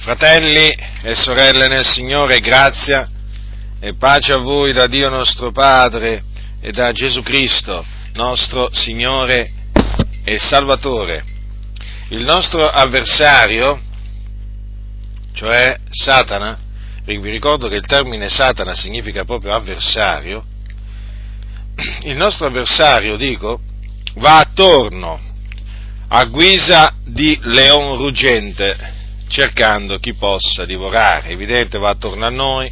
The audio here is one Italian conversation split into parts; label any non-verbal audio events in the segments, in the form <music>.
Fratelli e sorelle nel Signore, grazia e pace a voi da Dio nostro Padre e da Gesù Cristo, nostro Signore e Salvatore. Il nostro avversario, cioè Satana, vi ricordo che il termine Satana significa proprio avversario, il nostro avversario, dico, va attorno a guisa di leon ruggente cercando chi possa divorare. Evidente va attorno a noi.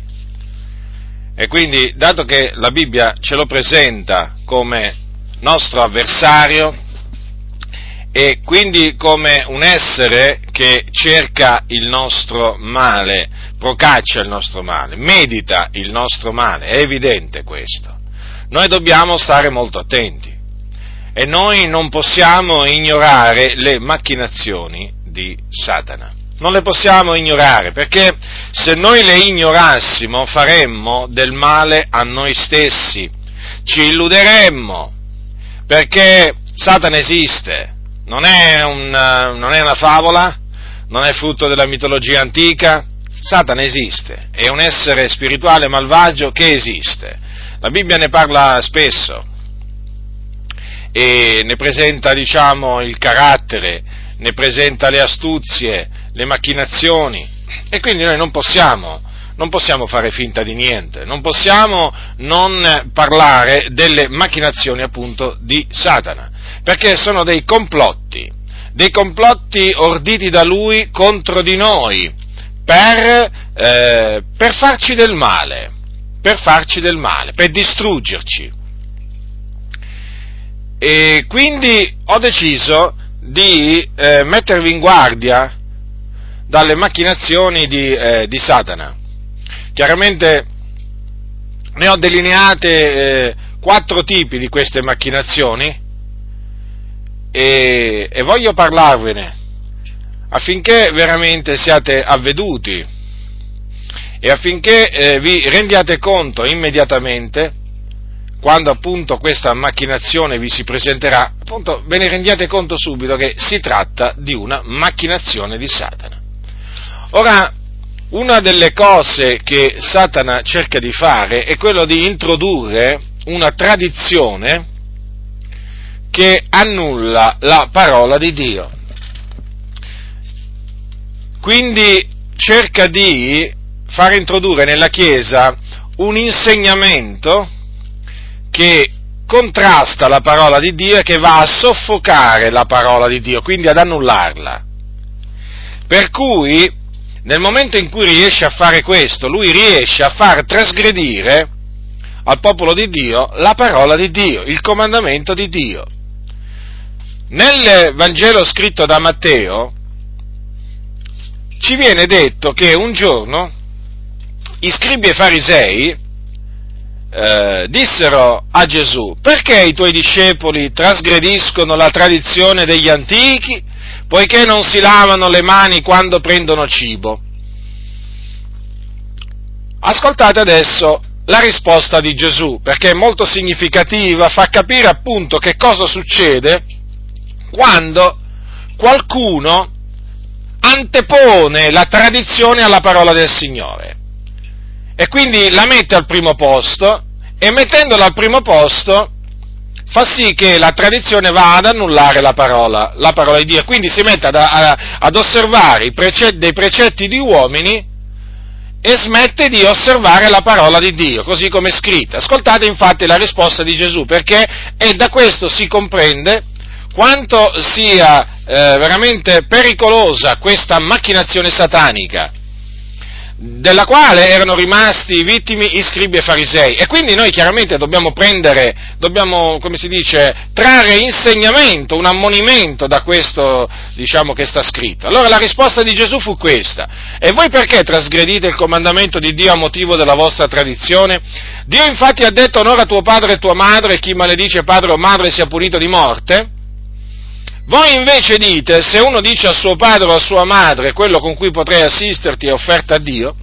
E quindi, dato che la Bibbia ce lo presenta come nostro avversario e quindi come un essere che cerca il nostro male, procaccia il nostro male, medita il nostro male, è evidente questo. Noi dobbiamo stare molto attenti e noi non possiamo ignorare le macchinazioni di Satana non le possiamo ignorare, perché se noi le ignorassimo faremmo del male a noi stessi, ci illuderemmo, perché Satana esiste, non è, un, non è una favola, non è frutto della mitologia antica, Satana esiste, è un essere spirituale malvagio che esiste. La Bibbia ne parla spesso e ne presenta, diciamo, il carattere, ne presenta le astuzie, le macchinazioni e quindi noi non possiamo, non possiamo fare finta di niente, non possiamo non parlare delle macchinazioni appunto di Satana, perché sono dei complotti, dei complotti orditi da lui contro di noi per, eh, per farci del male, per farci del male, per distruggerci. E quindi ho deciso di eh, mettervi in guardia dalle macchinazioni di, eh, di Satana. Chiaramente ne ho delineate eh, quattro tipi di queste macchinazioni e, e voglio parlarvene affinché veramente siate avveduti e affinché eh, vi rendiate conto immediatamente quando appunto questa macchinazione vi si presenterà, appunto ve ne rendiate conto subito che si tratta di una macchinazione di Satana. Ora, una delle cose che Satana cerca di fare è quello di introdurre una tradizione che annulla la parola di Dio. Quindi cerca di far introdurre nella Chiesa un insegnamento che contrasta la parola di Dio e che va a soffocare la parola di Dio, quindi ad annullarla. Per cui nel momento in cui riesce a fare questo, lui riesce a far trasgredire al popolo di Dio la parola di Dio, il comandamento di Dio. Nel Vangelo scritto da Matteo ci viene detto che un giorno i scribi e farisei eh, dissero a Gesù, perché i tuoi discepoli trasgrediscono la tradizione degli antichi poiché non si lavano le mani quando prendono cibo. Ascoltate adesso la risposta di Gesù, perché è molto significativa, fa capire appunto che cosa succede quando qualcuno antepone la tradizione alla parola del Signore. E quindi la mette al primo posto e mettendola al primo posto fa sì che la tradizione va ad annullare la parola, la parola di Dio, quindi si mette ad, a, ad osservare precetti, dei precetti di uomini e smette di osservare la parola di Dio, così come è scritta. Ascoltate infatti la risposta di Gesù, perché e da questo si comprende quanto sia eh, veramente pericolosa questa macchinazione satanica della quale erano rimasti vittimi i scribi e farisei. E quindi noi chiaramente dobbiamo prendere, dobbiamo, come si dice, trarre insegnamento, un ammonimento da questo, diciamo, che sta scritto. Allora la risposta di Gesù fu questa. E voi perché trasgredite il comandamento di Dio a motivo della vostra tradizione? Dio infatti ha detto onora tuo padre e tua madre e chi maledice padre o madre sia punito di morte? Voi invece dite, se uno dice a suo padre o a sua madre quello con cui potrei assisterti è offerta a Dio,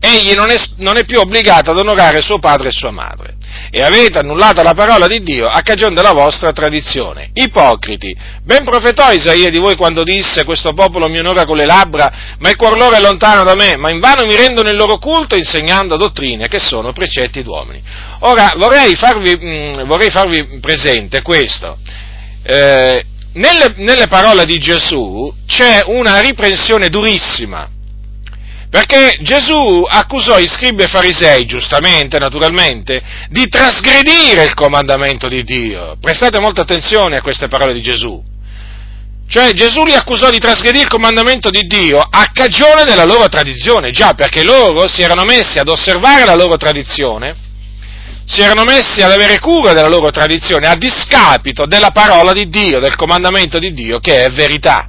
egli non è, non è, più obbligato ad onorare suo padre e sua madre. E avete annullato la parola di Dio a cagione della vostra tradizione. Ipocriti, ben profetò Isaia di voi quando disse questo popolo mi onora con le labbra, ma il cuor loro è lontano da me, ma invano mi rendono il loro culto insegnando dottrine che sono precetti d'uomini. Ora vorrei farvi, mh, mm, vorrei farvi presente questo. Eh, nelle, nelle parole di Gesù c'è una riprensione durissima perché Gesù accusò i scribi e farisei, giustamente, naturalmente, di trasgredire il comandamento di Dio. Prestate molta attenzione a queste parole di Gesù. Cioè Gesù li accusò di trasgredire il comandamento di Dio a cagione della loro tradizione, già perché loro si erano messi ad osservare la loro tradizione, si erano messi ad avere cura della loro tradizione a discapito della parola di Dio, del comandamento di Dio che è verità.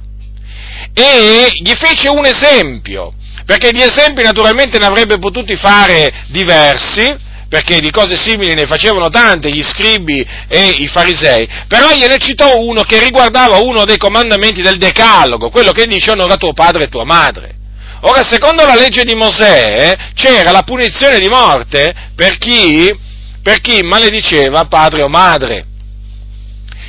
E gli fece un esempio, perché di esempi naturalmente ne avrebbe potuti fare diversi, perché di cose simili ne facevano tante gli scribi e i farisei, però gliene citò uno che riguardava uno dei comandamenti del Decalogo, quello che dice onora tuo padre e tua madre. Ora, secondo la legge di Mosè, c'era la punizione di morte per chi, per chi malediceva padre o madre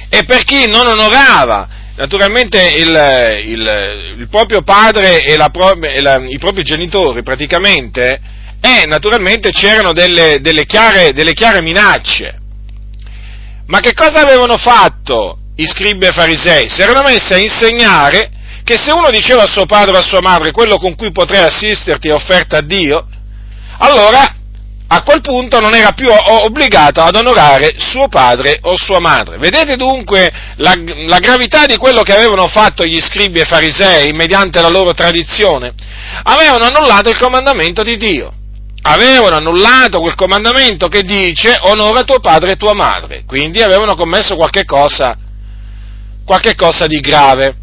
e per chi non onorava naturalmente il, il, il proprio padre e, la, e la, i propri genitori praticamente, e naturalmente c'erano delle, delle, chiare, delle chiare minacce. Ma che cosa avevano fatto i scribi e farisei? Si erano messi a insegnare che se uno diceva a suo padre o a sua madre quello con cui potrei assisterti è offerta a Dio, allora a quel punto non era più obbligato ad onorare suo padre o sua madre. Vedete dunque la, la, gravità di quello che avevano fatto gli scribi e farisei mediante la loro tradizione? Avevano annullato il comandamento di Dio. Avevano annullato quel comandamento che dice onora tuo padre e tua madre. Quindi avevano commesso qualche cosa, qualche cosa di grave.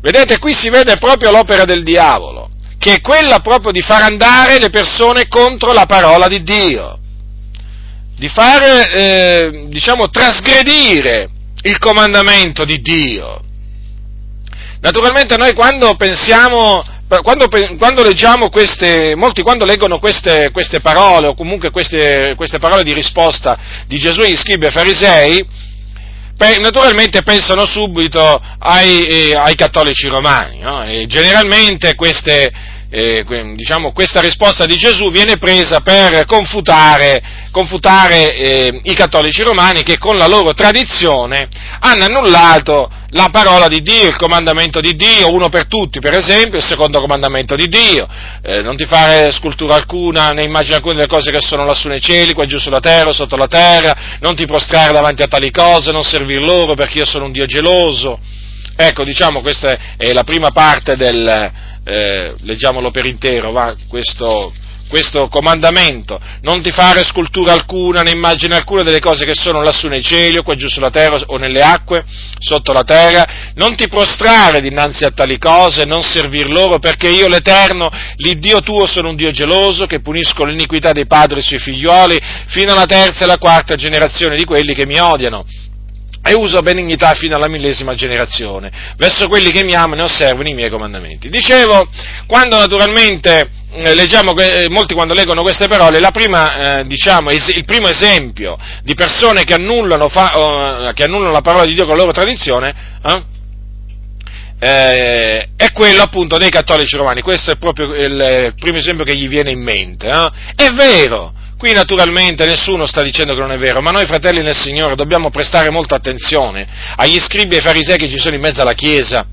Vedete, qui si vede proprio l'opera del diavolo che è quella proprio di far andare le persone contro la parola di Dio, di far, eh, diciamo, trasgredire il comandamento di Dio. Naturalmente noi quando pensiamo, quando, quando leggiamo queste, molti quando leggono queste, queste parole o comunque queste, queste, parole di risposta di Gesù agli scribi e farisei, naturalmente pensano subito ai, eh, ai cattolici romani, no? e generalmente queste, eh, diciamo, questa risposta di Gesù viene presa per confutare, confutare eh, i cattolici romani che con la loro tradizione hanno annullato la parola di Dio, il comandamento di Dio, uno per tutti per esempio, il secondo comandamento di Dio, eh, non ti fare scultura alcuna né immagine alcuna delle cose che sono lassù nei cieli, qua giù sulla terra, sotto la terra, non ti prostrare davanti a tali cose, non servir loro perché io sono un Dio geloso. Ecco, diciamo, questa è la prima parte del, eh, leggiamolo per intero, va, questo, questo comandamento, non ti fare scultura alcuna né immagine alcuna delle cose che sono lassù nei cieli o qua giù sulla terra o nelle acque, sotto la terra, non ti prostrare dinanzi a tali cose, non servir loro, perché io l'Eterno, l'Iddio tuo, sono un Dio geloso che punisco l'iniquità dei padri sui figlioli fino alla terza e alla quarta generazione di quelli che mi odiano e uso benignità fino alla millesima generazione, verso quelli che mi amano e osservano i miei comandamenti. Dicevo, quando naturalmente eh, leggiamo, eh, molti quando leggono queste parole, prima, eh, diciamo, es- il primo esempio di persone che annullano, fa- che annullano, la parola di Dio con la loro tradizione, eh, eh, è quello appunto dei cattolici romani. Questo è proprio il, primo esempio che gli viene in mente. Eh. È vero, Qui naturalmente nessuno sta dicendo che non è vero, ma noi fratelli nel Signore dobbiamo prestare molta attenzione agli scribi e ai farisei che ci sono in mezzo alla Chiesa,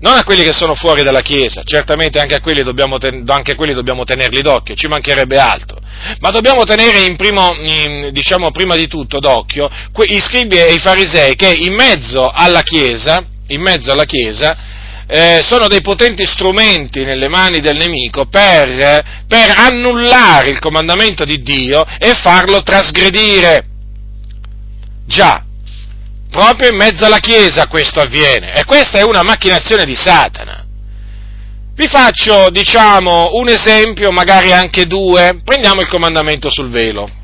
non a quelli che sono fuori dalla Chiesa, certamente anche a quelli dobbiamo, ten- anche quelli dobbiamo tenerli d'occhio, ci mancherebbe altro, ma dobbiamo tenere in primo, in, diciamo prima di tutto d'occhio gli scribi e i farisei che in mezzo alla Chiesa, in mezzo alla Chiesa eh, sono dei potenti strumenti nelle mani del nemico per, per annullare il comandamento di Dio e farlo trasgredire. Già, proprio in mezzo alla Chiesa questo avviene e questa è una macchinazione di Satana. Vi faccio, diciamo, un esempio, magari anche due. Prendiamo il comandamento sul velo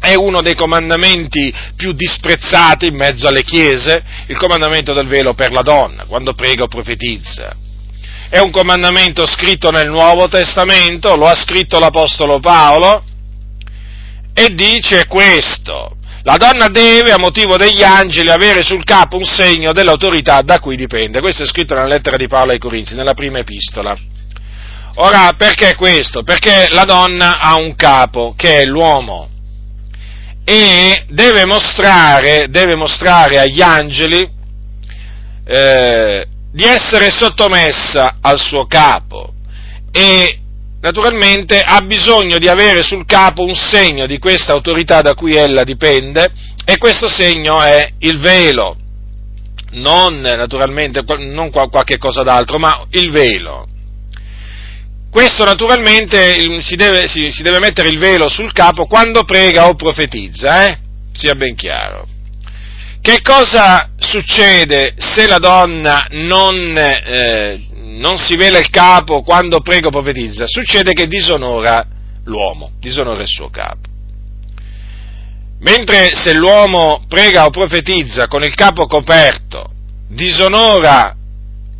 è uno dei comandamenti più disprezzati in mezzo alle chiese, il comandamento del velo per la donna, quando prega o profetizza. è un comandamento scritto nel Nuovo Testamento, lo ha scritto l'Apostolo Paolo, e dice questo. La donna deve, a motivo degli angeli, avere sul capo un segno dell'autorità da cui dipende. Questo è scritto nella lettera di Paolo ai Corinzi, nella prima epistola. Ora, perché questo? Perché la donna ha un capo, che è l'uomo, e deve mostrare, deve mostrare agli angeli eh, di essere sottomessa al suo capo e naturalmente ha bisogno di avere sul capo un segno di questa autorità da cui ella dipende e questo segno è il velo, non naturalmente non qualche cosa d'altro, ma il velo. Questo naturalmente si deve, si, si deve, mettere il velo sul capo quando prega o profetizza, eh? sia ben chiaro. Che cosa succede se la donna non, eh, non si vela il capo quando prega o profetizza? Succede che disonora l'uomo, disonora il suo capo. Mentre se l'uomo prega o profetizza con il capo coperto, disonora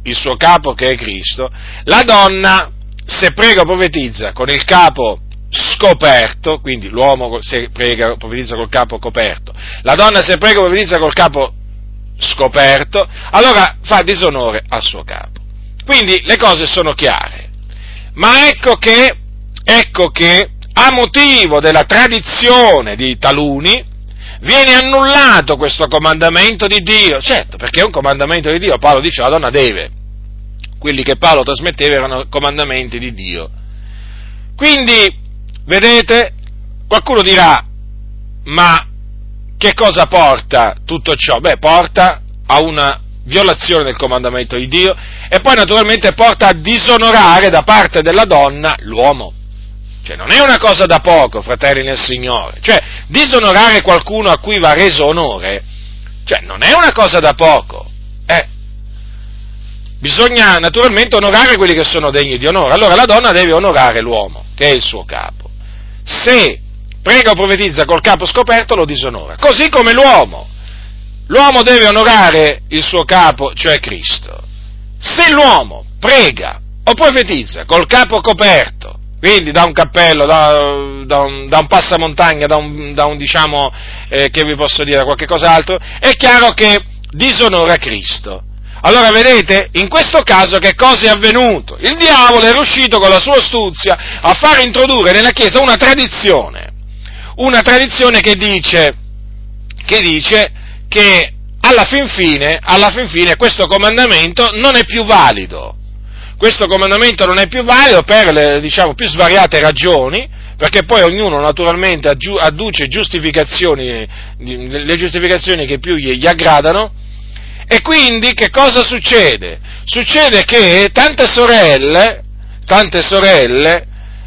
il suo capo che è Cristo, la donna se prega o profetizza con il capo scoperto, quindi l'uomo se prega o profetizza col capo coperto, la donna se prega o profetizza col capo scoperto, allora fa disonore al suo capo. Quindi le cose sono chiare. Ma ecco che, ecco che a motivo della tradizione di taluni, viene annullato questo comandamento di Dio. Certo, perché è un comandamento di Dio. Paolo dice la donna deve quelli che Paolo trasmetteva erano comandamenti di Dio. Quindi, vedete, qualcuno dirà, ma che cosa porta tutto ciò? Beh, porta a una violazione del comandamento di Dio e poi naturalmente porta a disonorare da parte della donna l'uomo. Cioè non è una cosa da poco, fratelli nel Signore. Cioè, disonorare qualcuno a cui va reso onore, cioè non è una cosa da poco. Eh, bisogna naturalmente onorare quelli che sono degni di onore. Allora la donna deve onorare l'uomo, che è il suo capo. Se prega o profetizza col capo scoperto, lo disonora. Così come l'uomo. L'uomo deve onorare il suo capo, cioè Cristo. Se l'uomo prega o profetizza col capo coperto, quindi da un cappello, da, da, un, da un, passamontagna, da un, da un diciamo, eh, che vi posso dire, qualche cos'altro, è chiaro che disonora Cristo. Allora vedete, in questo caso che cosa è avvenuto? Il diavolo è riuscito con la sua astuzia a far introdurre nella Chiesa una tradizione, una tradizione che dice che, dice che alla, fin fine, alla fin fine questo comandamento non è più valido. Questo comandamento non è più valido per le diciamo, più svariate ragioni, perché poi ognuno naturalmente adduce giustificazioni, le giustificazioni che più gli aggradano, e quindi che cosa succede? Succede che tante sorelle, tante sorelle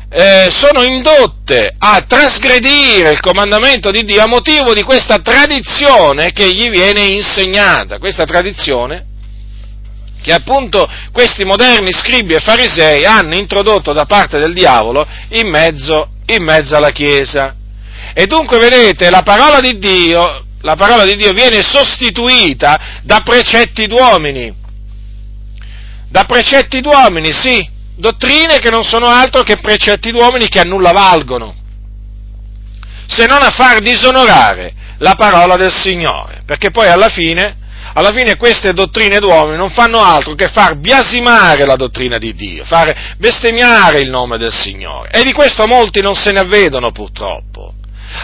eh, sono indotte a trasgredire il comandamento di Dio a motivo di questa tradizione che gli viene insegnata, questa tradizione che appunto questi moderni scribi e farisei hanno introdotto da parte del diavolo in mezzo, in mezzo alla Chiesa. E dunque vedete, la parola di Dio la parola di Dio viene sostituita da precetti d'uomini. Da precetti d'uomini, sì, dottrine che non sono altro che precetti d'uomini che a nulla valgono, se non a far disonorare la parola del Signore, perché poi alla fine, alla fine queste dottrine d'uomini non fanno altro che far biasimare la dottrina di Dio, fare bestemmiare il nome del Signore, e di questo molti non se ne avvedono purtroppo.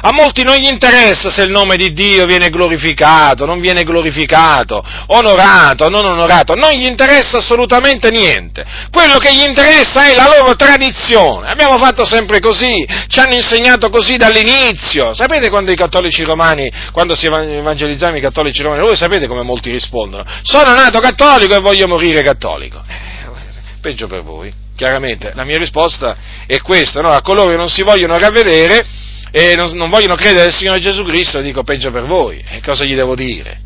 A molti non gli interessa se il nome di Dio viene glorificato, non viene glorificato, onorato, non onorato, non gli interessa assolutamente niente. Quello che gli interessa è la loro tradizione. Abbiamo fatto sempre così, ci hanno insegnato così dall'inizio. Sapete quando i cattolici romani, quando si evangelizzano i cattolici romani, voi sapete come molti rispondono? Sono nato cattolico e voglio morire cattolico. Eh, peggio per voi. Chiaramente la mia risposta è questa, no? a coloro che non si vogliono ravvedere e non, non vogliono credere nel Signore Gesù Cristo, dico peggio per voi. E cosa gli devo dire?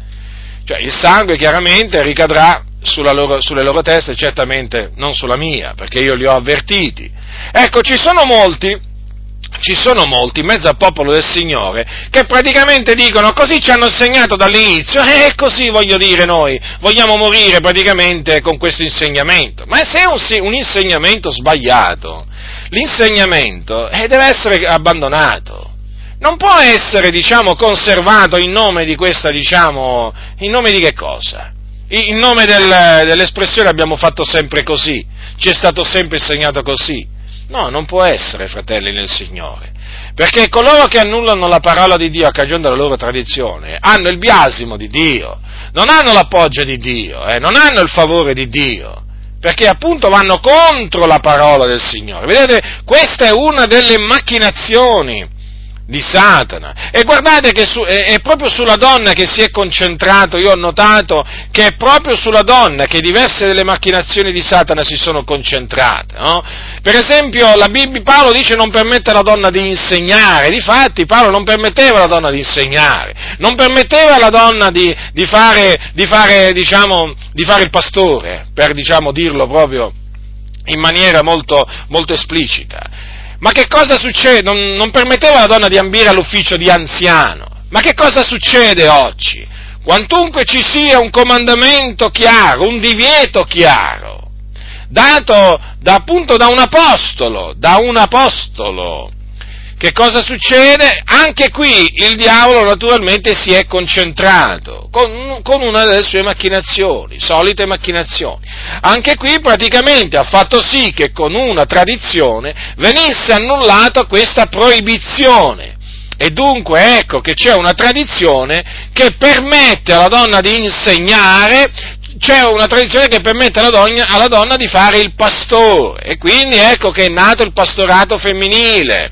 Cioè, il sangue chiaramente ricadrà loro, sulle loro teste, certamente non sulla mia, perché io li ho avvertiti. Ecco, ci sono molti, ci sono molti in mezzo al popolo del Signore che praticamente dicono così ci hanno insegnato dall'inizio e così voglio dire noi, vogliamo morire praticamente con questo insegnamento. Ma se è un, un insegnamento sbagliato, l'insegnamento eh, deve essere abbandonato. Non può essere, diciamo, conservato in nome di questa, diciamo, in nome di che cosa? In nome del, dell'espressione abbiamo fatto sempre così, ci è stato sempre insegnato così. No, non può essere, fratelli nel Signore. Perché coloro che annullano la parola di Dio a cagione della loro tradizione hanno il biasimo di Dio, non hanno l'appoggio di Dio, eh, non hanno il favore di Dio, perché appunto vanno contro la parola del Signore. Vedete, questa è una delle macchinazioni di Satana. E guardate che su, è, è, proprio sulla donna che si è concentrato, io ho notato che è proprio sulla donna che diverse delle macchinazioni di Satana si sono concentrate. No? Per esempio la Bibbia, Paolo dice non permette alla donna di insegnare, difatti Paolo non permetteva alla donna di insegnare, non permetteva alla donna di, di, fare, di, fare, diciamo, di fare, il pastore, per diciamo, dirlo proprio in maniera molto, molto esplicita ma che cosa succede? Non, non permetteva alla donna di ambire all'ufficio di anziano. Ma che cosa succede oggi? Quantunque ci sia un comandamento chiaro, un divieto chiaro, dato da, appunto da un apostolo, da un apostolo, che cosa succede? Anche qui il diavolo naturalmente si è concentrato con, con, una delle sue macchinazioni, solite macchinazioni. Anche qui praticamente ha fatto sì che con una tradizione venisse annullata questa proibizione. E dunque ecco che c'è una tradizione che permette alla donna di insegnare c'è una tradizione che permette alla donna, alla donna, di fare il pastore e quindi ecco che è nato il pastorato femminile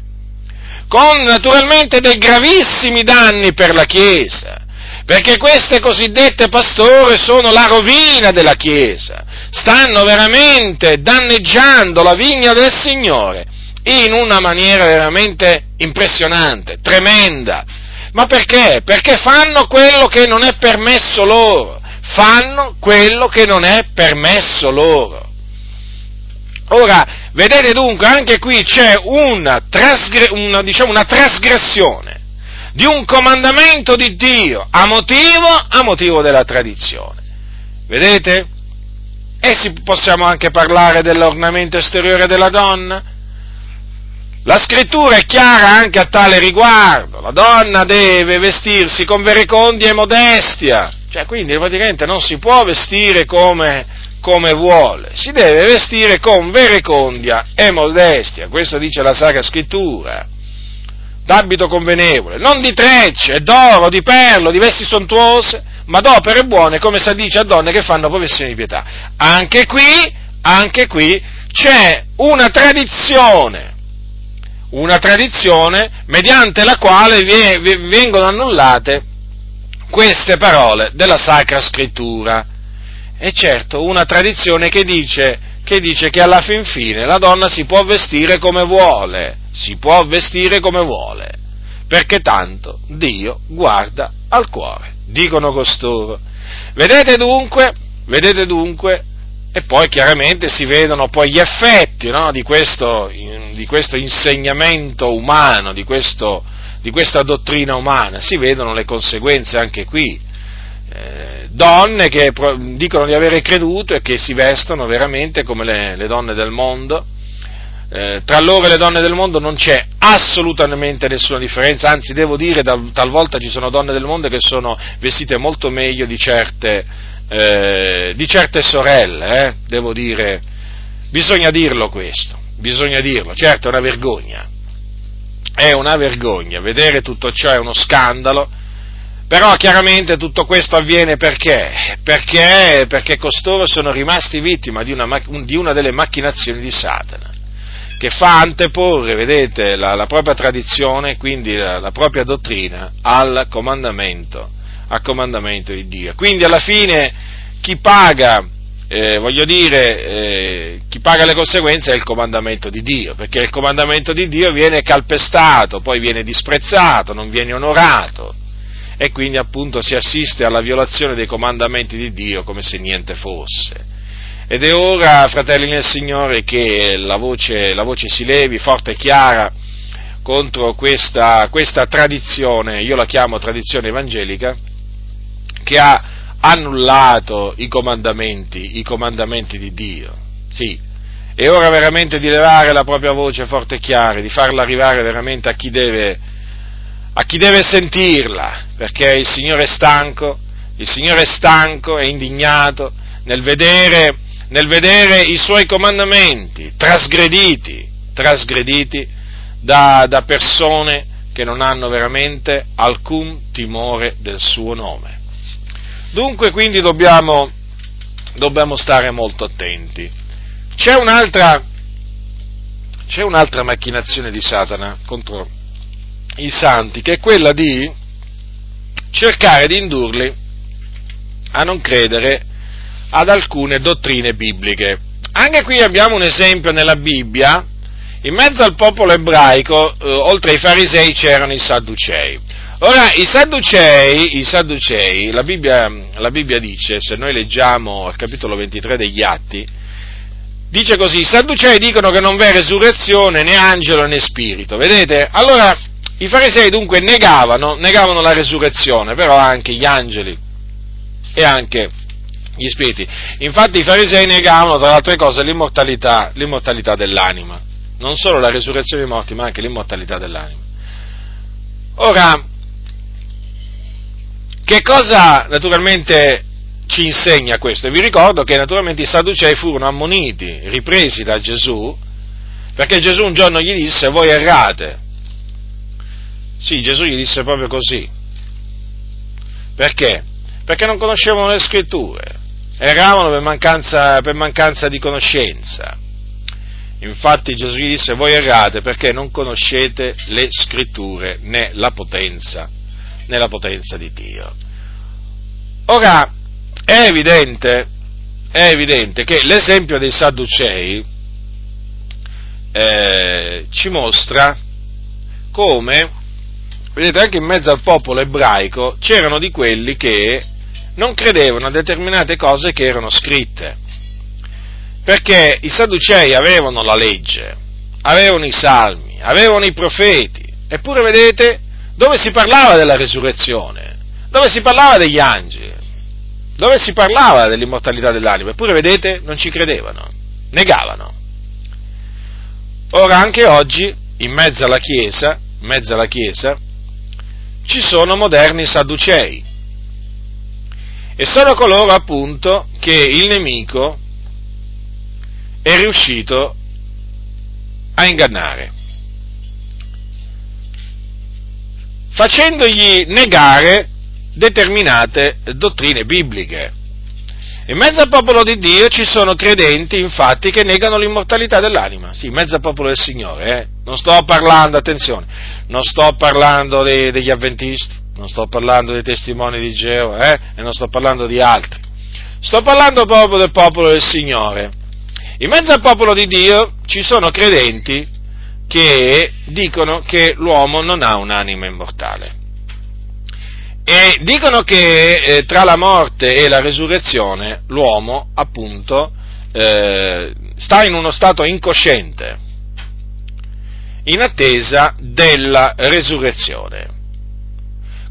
con naturalmente dei gravissimi danni per la Chiesa, perché queste cosiddette pastore sono la rovina della Chiesa, stanno veramente danneggiando la vigna del Signore in una maniera veramente impressionante, tremenda. Ma perché? Perché fanno quello che non è permesso loro, fanno quello che non è permesso loro. Ora, vedete dunque, anche qui c'è una, trasgre- una, diciamo, una trasgressione di un comandamento di Dio a motivo, a motivo della tradizione. Vedete? E si, possiamo anche parlare dell'ornamento esteriore della donna. La scrittura è chiara anche a tale riguardo. La donna deve vestirsi con verecondia e modestia. Cioè, quindi praticamente non si può vestire come, come vuole, si deve vestire con verecondia e modestia, questo dice la Sacra Scrittura, d'abito convenevole, non di trecce, d'oro, di perlo, di vesti sontuose, ma d'opere buone, come si dice a donne che fanno professione di pietà. Anche qui, anche qui c'è una tradizione, una tradizione mediante la quale vengono annullate queste parole della Sacra Scrittura. E certo, una tradizione che dice, che dice che alla fin fine la donna si può vestire come vuole, si può vestire come vuole, perché tanto Dio guarda al cuore, dicono costoro. Vedete dunque, vedete dunque, e poi chiaramente si vedono poi gli effetti no, di, questo, di, questo, insegnamento umano, di, questo, di, questa dottrina umana, si vedono le conseguenze anche qui. Eh, donne che dicono di avere creduto e che si vestono veramente come le, le donne del mondo. Eh, tra loro e le donne del mondo non c'è assolutamente nessuna differenza, anzi devo dire tal, talvolta ci sono donne del mondo che sono vestite molto meglio di certe, eh, di certe sorelle, eh, devo dire, bisogna dirlo questo, bisogna dirlo, certo è una vergogna, è una vergogna, vedere tutto ciò è uno scandalo, però chiaramente tutto questo avviene perché? Perché, perché costoro sono rimasti vittima di una, di una, delle macchinazioni di Satana, che fa anteporre, vedete, la, la propria tradizione, quindi la, la, propria dottrina, al comandamento, al comandamento di Dio. Quindi alla fine chi paga, eh, voglio dire, eh, chi paga le conseguenze è il comandamento di Dio, perché il comandamento di Dio viene calpestato, poi viene disprezzato, non viene onorato e quindi appunto si assiste alla violazione dei comandamenti di Dio come se niente fosse. Ed è ora, fratelli nel Signore, che la voce, la voce si levi forte e chiara contro questa, questa tradizione, io la chiamo tradizione evangelica, che ha annullato i comandamenti, i comandamenti di Dio. Sì, è ora veramente di levare la propria voce forte e chiara, di farla arrivare veramente a chi deve, a chi deve sentirla, perché il Signore è stanco, il Signore è stanco, è indignato nel vedere, nel vedere i suoi comandamenti trasgrediti, trasgrediti da, da persone che non hanno veramente alcun timore del suo nome. Dunque quindi dobbiamo, dobbiamo stare molto attenti. C'è un'altra, c'è un'altra macchinazione di Satana contro i santi, che è quella di cercare di indurli a non credere ad alcune dottrine bibliche. Anche qui abbiamo un esempio nella Bibbia, in mezzo al popolo ebraico, eh, oltre ai farisei, c'erano i sadducei. Ora, i Sadducei, i Sadducei la, Bibbia, la Bibbia dice, se noi leggiamo al capitolo 23 degli Atti, dice così, i Sadducei dicono che non v'è resurrezione né angelo né spirito, vedete? Allora, i farisei dunque negavano, negavano la resurrezione, però anche gli angeli e anche gli spiriti. Infatti i farisei negavano, tra le altre cose, l'immortalità, l'immortalità dell'anima. Non solo la resurrezione dei morti, ma anche l'immortalità dell'anima. Ora, che cosa naturalmente ci insegna questo? Vi ricordo che naturalmente i Sadducei furono ammoniti, ripresi da Gesù, perché Gesù un giorno gli disse voi errate. Sì, Gesù gli disse proprio così. Perché? Perché non conoscevano le scritture, erravano per mancanza, per mancanza di conoscenza. Infatti Gesù gli disse voi errate perché non conoscete le scritture né la potenza nella potenza di Dio. Ora, è evidente, è evidente che l'esempio dei Sadducei eh, ci mostra come, vedete, anche in mezzo al popolo ebraico c'erano di quelli che non credevano a determinate cose che erano scritte. Perché i Sadducei avevano la legge, avevano i salmi, avevano i profeti, eppure vedete, dove si parlava della resurrezione, dove si parlava degli angeli, dove si parlava dell'immortalità dell'anima, eppure vedete non ci credevano, negavano. Ora anche oggi, in mezzo alla Chiesa, in mezzo alla Chiesa, ci sono moderni sadducei e sono coloro appunto che il nemico è riuscito a ingannare. facendogli negare determinate dottrine bibliche. In mezzo al popolo di Dio ci sono credenti, infatti, che negano l'immortalità dell'anima. Sì, in mezzo al popolo del Signore, eh? Non sto parlando, attenzione, non sto parlando dei, degli avventisti, non sto parlando dei testimoni di Geo, eh? E non sto parlando di altri. Sto parlando proprio del popolo del Signore. In mezzo al popolo di Dio ci sono credenti che dicono che l'uomo non ha un'anima immortale. E dicono che eh, tra la morte e la resurrezione l'uomo, appunto, eh, sta in uno stato incosciente, in attesa della resurrezione.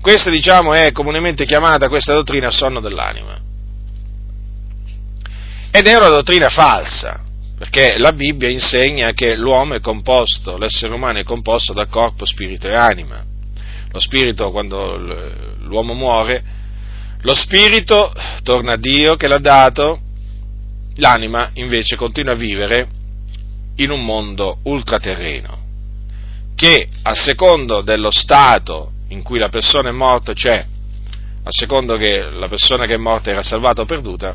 Questa, diciamo, è comunemente chiamata questa dottrina sonno dell'anima. Ed è una dottrina falsa, perché la Bibbia insegna che l'uomo è composto, l'essere umano è composto da corpo, spirito e anima. Lo spirito, quando l'uomo muore, lo spirito torna a Dio che l'ha dato, l'anima invece continua a vivere in un mondo ultraterreno, che a secondo dello stato in cui la persona è morta, cioè a secondo che la persona che è morta era salvata o perduta,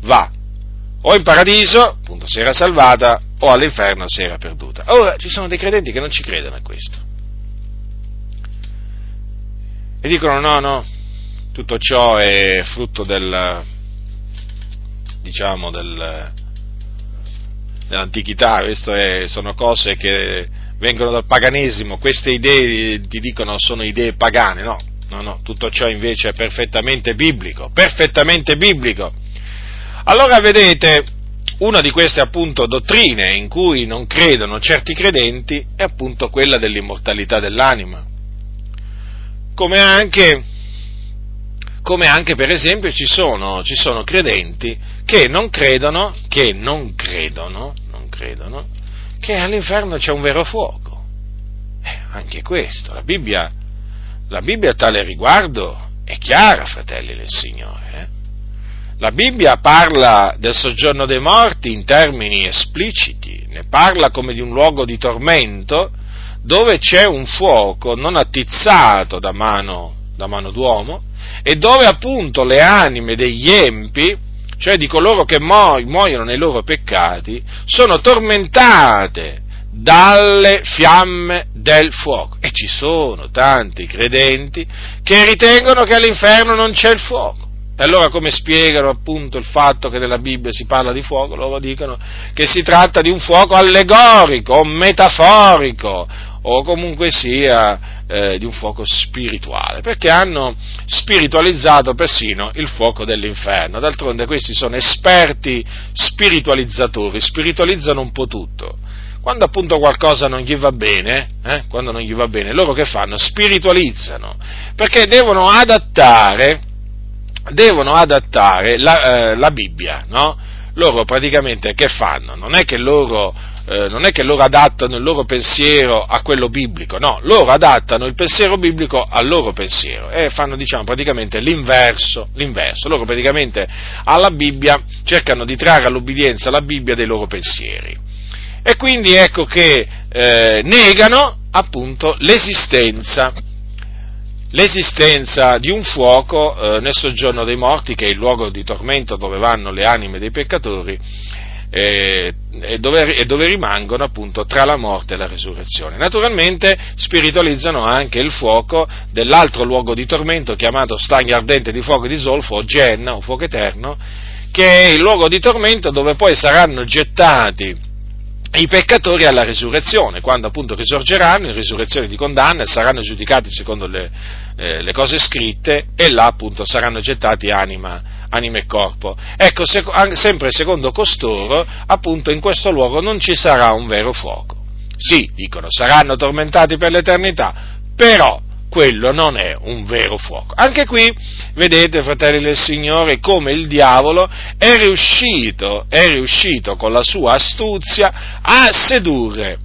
va o in paradiso, appunto, si era salvata, o all'inferno si era perduta. Ora ci sono dei credenti che non ci credono a questo. E dicono no, no, tutto ciò è frutto del, diciamo, del, dell'antichità, queste sono cose che vengono dal paganesimo, queste idee ti dicono sono idee pagane, no, no, no, tutto ciò invece è perfettamente biblico, perfettamente biblico. Allora vedete, una di queste appunto dottrine in cui non credono certi credenti è appunto quella dell'immortalità dell'anima. Come anche, come anche per esempio ci sono, ci sono credenti che non credono, che non credono, non credono, che all'inferno c'è un vero fuoco. Eh, anche questo, la Bibbia, la Bibbia a tale riguardo è chiara, fratelli del Signore. Eh? La Bibbia parla del soggiorno dei morti in termini espliciti, ne parla come di un luogo di tormento dove c'è un fuoco non attizzato da mano, da mano d'uomo e dove appunto le anime degli empi, cioè di coloro che muoiono nei loro peccati, sono tormentate dalle fiamme del fuoco. E ci sono tanti credenti che ritengono che all'inferno non c'è il fuoco. E allora come spiegano appunto il fatto che nella Bibbia si parla di fuoco? Loro dicono che si tratta di un fuoco allegorico metaforico o comunque sia eh, di un fuoco spirituale, perché hanno spiritualizzato persino il fuoco dell'inferno. D'altronde questi sono esperti spiritualizzatori, spiritualizzano un po' tutto. Quando appunto qualcosa non gli va bene, eh, quando non gli va bene, loro che fanno? Spiritualizzano, perché devono adattare devono adattare la, eh, la Bibbia, no? Loro praticamente che fanno? Non è che loro, eh, non è che loro adattano il loro pensiero a quello biblico, no, loro adattano il pensiero biblico al loro pensiero e fanno diciamo praticamente l'inverso, l'inverso. Loro praticamente alla Bibbia cercano di trarre all'obbedienza alla Bibbia dei loro pensieri. E quindi ecco che eh, negano appunto l'esistenza l'esistenza di un fuoco eh, nel soggiorno dei morti, che è il luogo di tormento dove vanno le anime dei peccatori, eh, e, dove, e, dove, rimangono appunto tra la morte e la resurrezione. Naturalmente spiritualizzano anche il fuoco dell'altro luogo di tormento chiamato stagno ardente di fuoco di zolfo o Genna, o fuoco eterno, che è il luogo di tormento dove poi saranno gettati i peccatori alla risurrezione, quando appunto risorgeranno in risurrezione di condanna e saranno giudicati secondo le, eh, le cose scritte e là appunto saranno gettati anima, anima e corpo. Ecco, se, sempre secondo costoro, appunto in questo luogo non ci sarà un vero fuoco. Sì, dicono, saranno tormentati per l'eternità, però quello non è un vero fuoco. Anche qui vedete, fratelli del Signore, come il diavolo è riuscito, è riuscito con la sua astuzia a sedurre,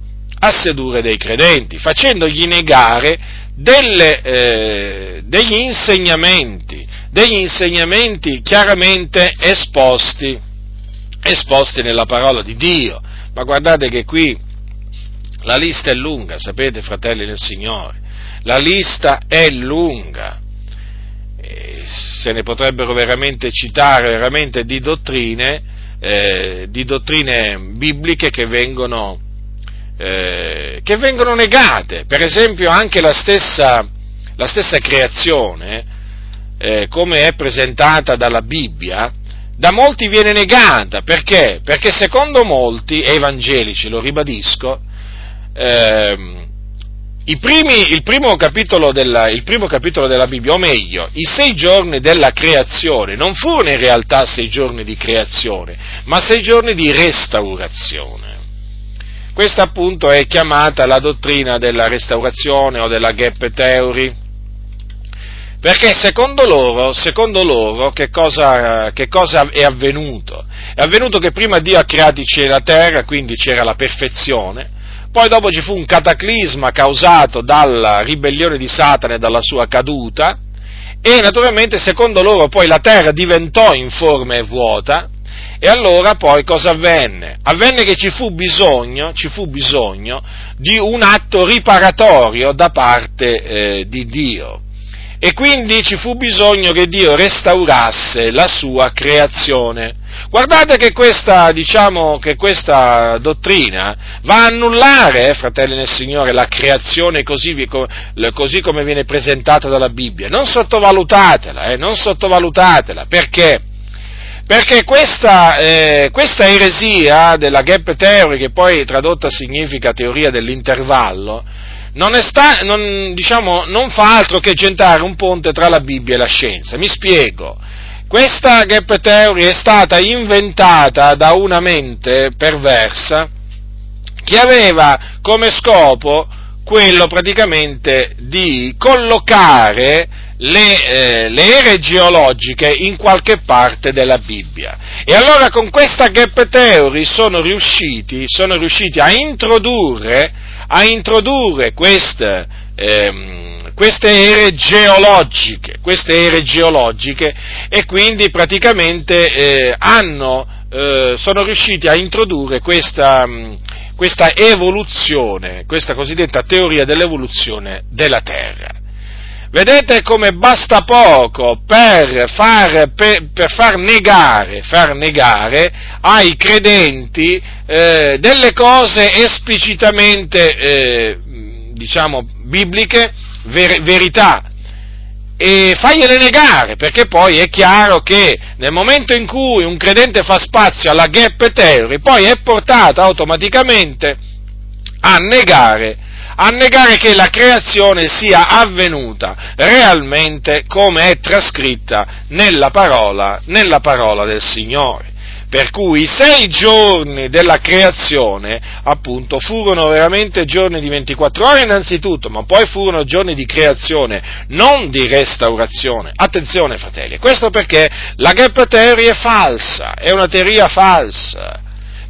a sedurre dei credenti, facendogli negare delle, eh, degli insegnamenti, degli insegnamenti chiaramente esposti, esposti nella parola di Dio. Ma guardate che qui la lista è lunga, sapete, fratelli del Signore la lista è lunga, se ne potrebbero veramente citare veramente di dottrine, eh, di dottrine bibliche che vengono, eh, che vengono, negate. Per esempio anche la stessa, la stessa creazione, eh, come è presentata dalla Bibbia, da molti viene negata. Perché? Perché secondo molti evangelici, lo ribadisco, eh, Primi, il, primo della, il, primo capitolo della, Bibbia, o meglio, i sei giorni della creazione, non furono in realtà sei giorni di creazione, ma sei giorni di restaurazione. Questa appunto è chiamata la dottrina della restaurazione o della gap theory, perché secondo loro, secondo loro che, cosa, che cosa è avvenuto? È avvenuto che prima Dio ha creato il cielo e la terra, quindi c'era la perfezione, poi dopo ci fu un cataclisma causato dalla ribellione di Satana e dalla sua caduta, e naturalmente secondo loro poi la terra diventò informe e vuota, e allora poi cosa avvenne? Avvenne che ci fu bisogno, ci fu bisogno di un atto riparatorio da parte eh, di Dio. E quindi ci fu bisogno che Dio restaurasse la sua creazione. Guardate che questa, diciamo, che questa dottrina va a annullare, eh, fratelli nel Signore, la creazione così, così, come viene presentata dalla Bibbia. Non sottovalutatela, eh, non sottovalutatela, perché? Perché questa, eh, questa eresia della gap theory, che poi tradotta significa teoria dell'intervallo, non, sta, non, diciamo, non fa altro che gentare un ponte tra la Bibbia e la scienza. Mi spiego questa gap theory è stata inventata da una mente perversa che aveva come scopo quello praticamente di collocare le, eh, le, ere geologiche in qualche parte della Bibbia. E allora con questa gap theory sono riusciti, sono riusciti a introdurre, a introdurre queste, ehm, queste, ere geologiche, queste ere geologiche e quindi praticamente eh, hanno, eh, sono riusciti a introdurre questa, questa evoluzione, questa cosiddetta teoria dell'evoluzione della Terra. Vedete come basta poco per far, per, per far, negare, far negare, ai credenti eh, delle cose esplicitamente, eh, diciamo, bibliche, ver- verità, e fagliele negare, perché poi è chiaro che nel momento in cui un credente fa spazio alla gap theory, poi è portato automaticamente a negare a negare che la creazione sia avvenuta realmente come è trascritta nella parola, nella parola del Signore. Per cui i sei giorni della creazione, appunto, furono veramente giorni di 24 ore innanzitutto, ma poi furono giorni di creazione, non di restaurazione. Attenzione, fratelli, questo perché la gap theory è falsa, è una teoria falsa.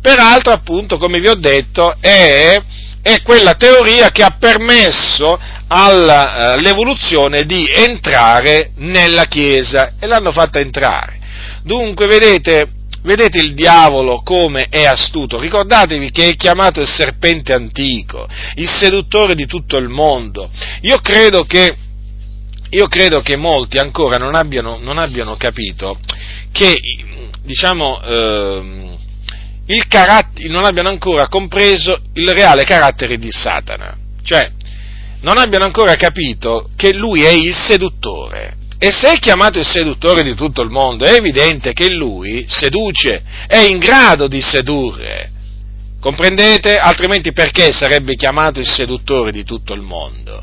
Peraltro, appunto, come vi ho detto, è è quella teoria che ha permesso all'evoluzione eh, di entrare nella Chiesa e l'hanno fatta entrare. Dunque, vedete, vedete il diavolo come è astuto. Ricordatevi che è chiamato il serpente antico, il seduttore di tutto il mondo. Io credo che, io credo che molti ancora non abbiano, non abbiano capito che, diciamo, eh, il caratt- non abbiano ancora compreso il reale carattere di Satana, cioè non abbiano ancora capito che lui è il seduttore. E se è chiamato il seduttore di tutto il mondo, è evidente che lui seduce, è in grado di sedurre. Comprendete? Altrimenti perché sarebbe chiamato il seduttore di tutto il mondo?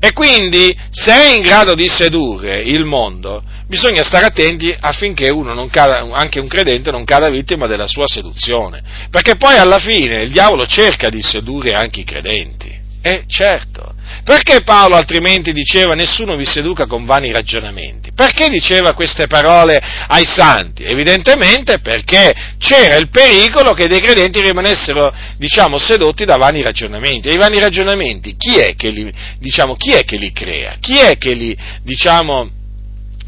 E quindi, se è in grado di sedurre il mondo, bisogna stare attenti affinché cada, anche un credente non cada vittima della sua seduzione, perché poi alla fine il diavolo cerca di sedurre anche i credenti. Eh, certo. Perché Paolo altrimenti diceva nessuno vi seduca con vani ragionamenti? Perché diceva queste parole ai santi? Evidentemente perché c'era il pericolo che dei credenti rimanessero, diciamo, sedotti da vani ragionamenti. E i vani ragionamenti, chi è che li, diciamo, chi è che li crea? Chi è che li, diciamo,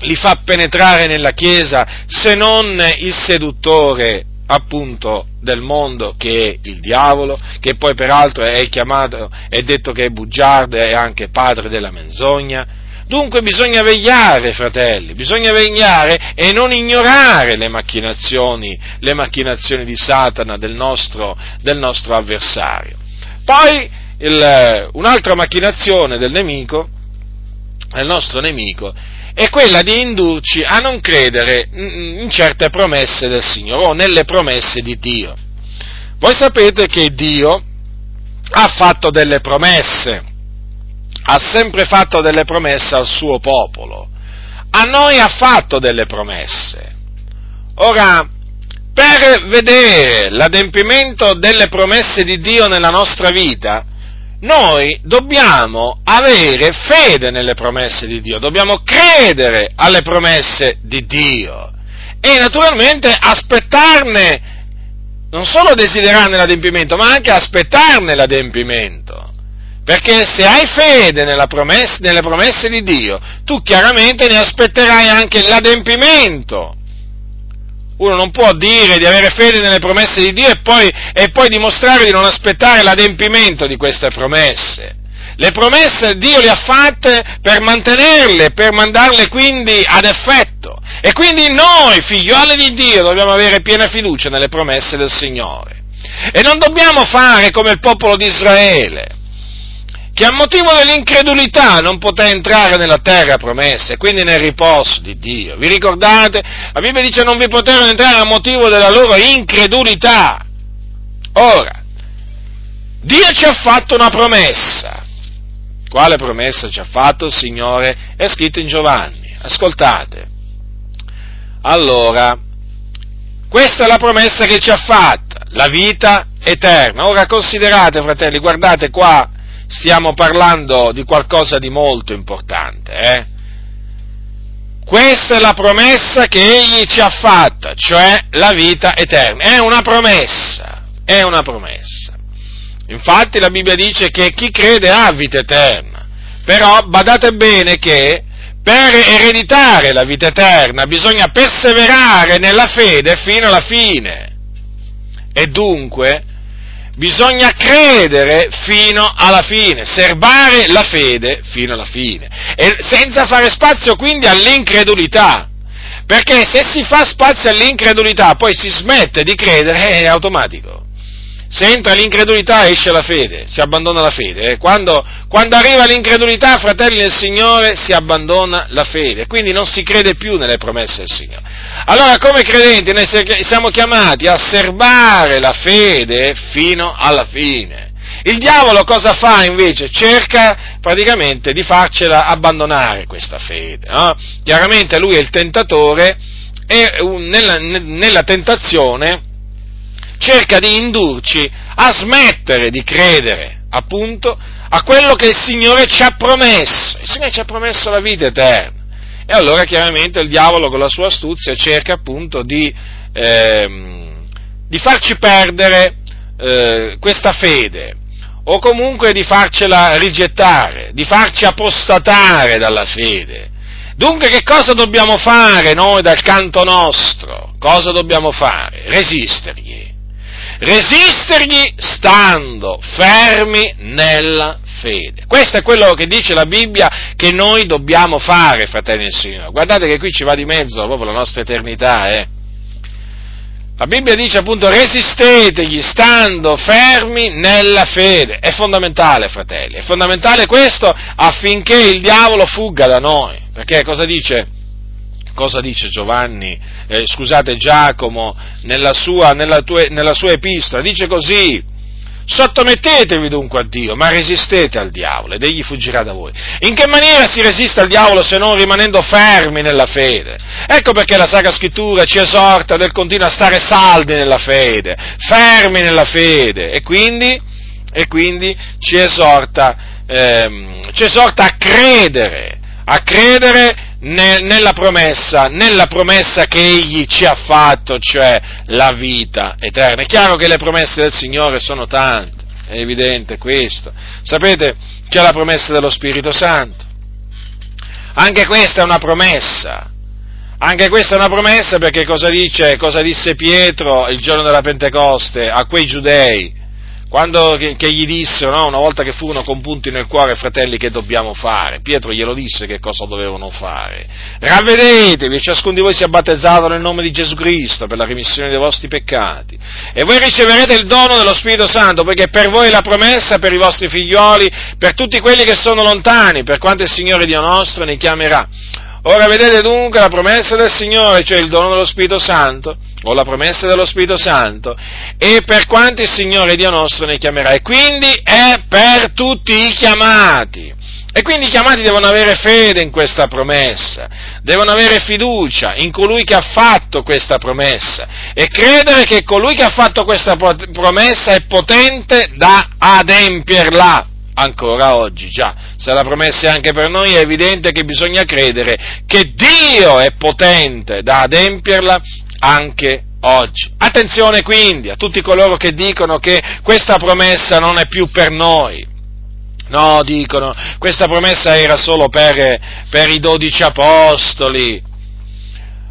li fa penetrare nella Chiesa se non il seduttore appunto del mondo che è il diavolo, che poi peraltro è chiamato, è detto che è bugiardo e anche padre della menzogna. Dunque bisogna vegliare, fratelli, bisogna vegliare e non ignorare le macchinazioni, le macchinazioni di Satana, del nostro, del nostro avversario. Poi il, un'altra macchinazione del nemico, del nostro nemico, è quella di indurci a non credere in certe promesse del Signore o nelle promesse di Dio. Voi sapete che Dio ha fatto delle promesse, ha sempre fatto delle promesse al suo popolo, a noi ha fatto delle promesse. Ora, per vedere l'adempimento delle promesse di Dio nella nostra vita, noi dobbiamo avere fede nelle promesse di Dio, dobbiamo credere alle promesse di Dio e naturalmente aspettarne, non solo desiderarne l'adempimento, ma anche aspettarne l'adempimento. Perché se hai fede promessa, nelle promesse di Dio, tu chiaramente ne aspetterai anche l'adempimento. Uno non può dire di avere fede nelle promesse di Dio e poi, e poi dimostrare di non aspettare l'adempimento di queste promesse. Le promesse Dio le ha fatte per mantenerle, per mandarle quindi ad effetto. E quindi noi, figlioli di Dio, dobbiamo avere piena fiducia nelle promesse del Signore. E non dobbiamo fare come il popolo di Israele, che a motivo dell'incredulità non poté entrare nella terra promessa e quindi nel riposo di Dio. Vi ricordate? La Bibbia dice non vi poterono entrare a motivo della loro incredulità. Ora, Dio ci ha fatto una promessa. Quale promessa ci ha fatto il Signore? È scritto in Giovanni. Ascoltate. allora, questa è la promessa che ci ha fatta, la vita eterna. Ora considerate, fratelli, guardate qua, stiamo parlando di qualcosa di molto importante, eh? Questa è la promessa che Egli ci ha fatta, cioè la vita eterna. È una promessa, è una promessa. Infatti la Bibbia dice che chi crede ha vita eterna, però badate bene che per ereditare la vita eterna bisogna perseverare nella fede fino alla fine. E dunque bisogna credere fino alla fine, serbare la fede fino alla fine, e senza fare spazio quindi all'incredulità. Perché se si fa spazio all'incredulità, poi si smette di credere, è automatico. Se entra l'incredulità esce la fede, si abbandona la fede. Eh? Quando, quando, arriva l'incredulità, fratelli del Signore, si abbandona la fede. Quindi non si crede più nelle promesse del Signore. Allora, come credenti, noi siamo chiamati a serbare la fede fino alla fine. Il diavolo cosa fa invece? Cerca praticamente di farcela abbandonare questa fede. No? Chiaramente lui è il tentatore e nella, nella tentazione cerca di indurci a smettere di credere, appunto, a quello che il Signore ci ha promesso. Il Signore ci ha promesso la vita eterna. E allora chiaramente il diavolo con la sua astuzia cerca appunto di, ehm, di farci perdere eh, questa fede o comunque di farcela rigettare, di farci apostatare dalla fede. Dunque che cosa dobbiamo fare noi dal canto nostro? Cosa dobbiamo fare? Resistergli resistergli stando fermi nella fede. Questo è quello che dice la Bibbia che noi dobbiamo fare, fratelli del Signore. Guardate che qui ci va di mezzo proprio la nostra eternità, eh. La Bibbia dice appunto resistetegli stando fermi nella fede. È fondamentale, fratelli, è fondamentale questo affinché il diavolo fugga da noi. Perché cosa dice? Cosa dice Giovanni, eh, scusate Giacomo, nella sua, nella, tue, nella sua epistola, dice così, Sottomettetevi dunque a Dio, ma resistete al diavolo ed egli fuggirà da voi. In che maniera si resiste al diavolo se non rimanendo fermi nella fede? Ecco perché la Sacra Scrittura ci esorta del continuo a stare saldi nella fede, fermi nella fede e quindi, e quindi ci, esorta, ehm, ci esorta a credere, a credere nella promessa, nella promessa che Egli ci ha fatto, cioè la vita eterna. È chiaro che le promesse del Signore sono tante, è evidente questo. Sapete, c'è la promessa dello Spirito Santo. Anche questa è una promessa. Anche questa è una promessa perché cosa dice, cosa disse Pietro il giorno della Pentecoste a quei giudei? Quando che, che gli dissero, no, una volta che furono compunti nel cuore, fratelli, che dobbiamo fare? Pietro glielo disse che cosa dovevano fare. Ravvedetevi, ciascuno di voi sia battezzato nel nome di Gesù Cristo per la remissione dei vostri peccati. E voi riceverete il dono dello Spirito Santo, perché per voi è la promessa, per i vostri figlioli, per tutti quelli che sono lontani, per quanto il Signore Dio nostro ne chiamerà. Ora vedete dunque la promessa del Signore, cioè il dono dello Spirito Santo, o la promessa dello Spirito Santo, e per quanti il Signore Dio nostro ne chiamerà. E quindi è per tutti i chiamati. E quindi i chiamati devono avere fede in questa promessa, devono avere fiducia in colui che ha fatto questa promessa e credere che colui che ha fatto questa promessa è potente da adempierla ancora oggi, già, se la promessa è anche per noi è evidente che bisogna credere che Dio è potente da adempierla anche oggi. Attenzione quindi a tutti coloro che dicono che questa promessa non è più per noi. No, dicono, questa promessa era solo per, per i dodici apostoli,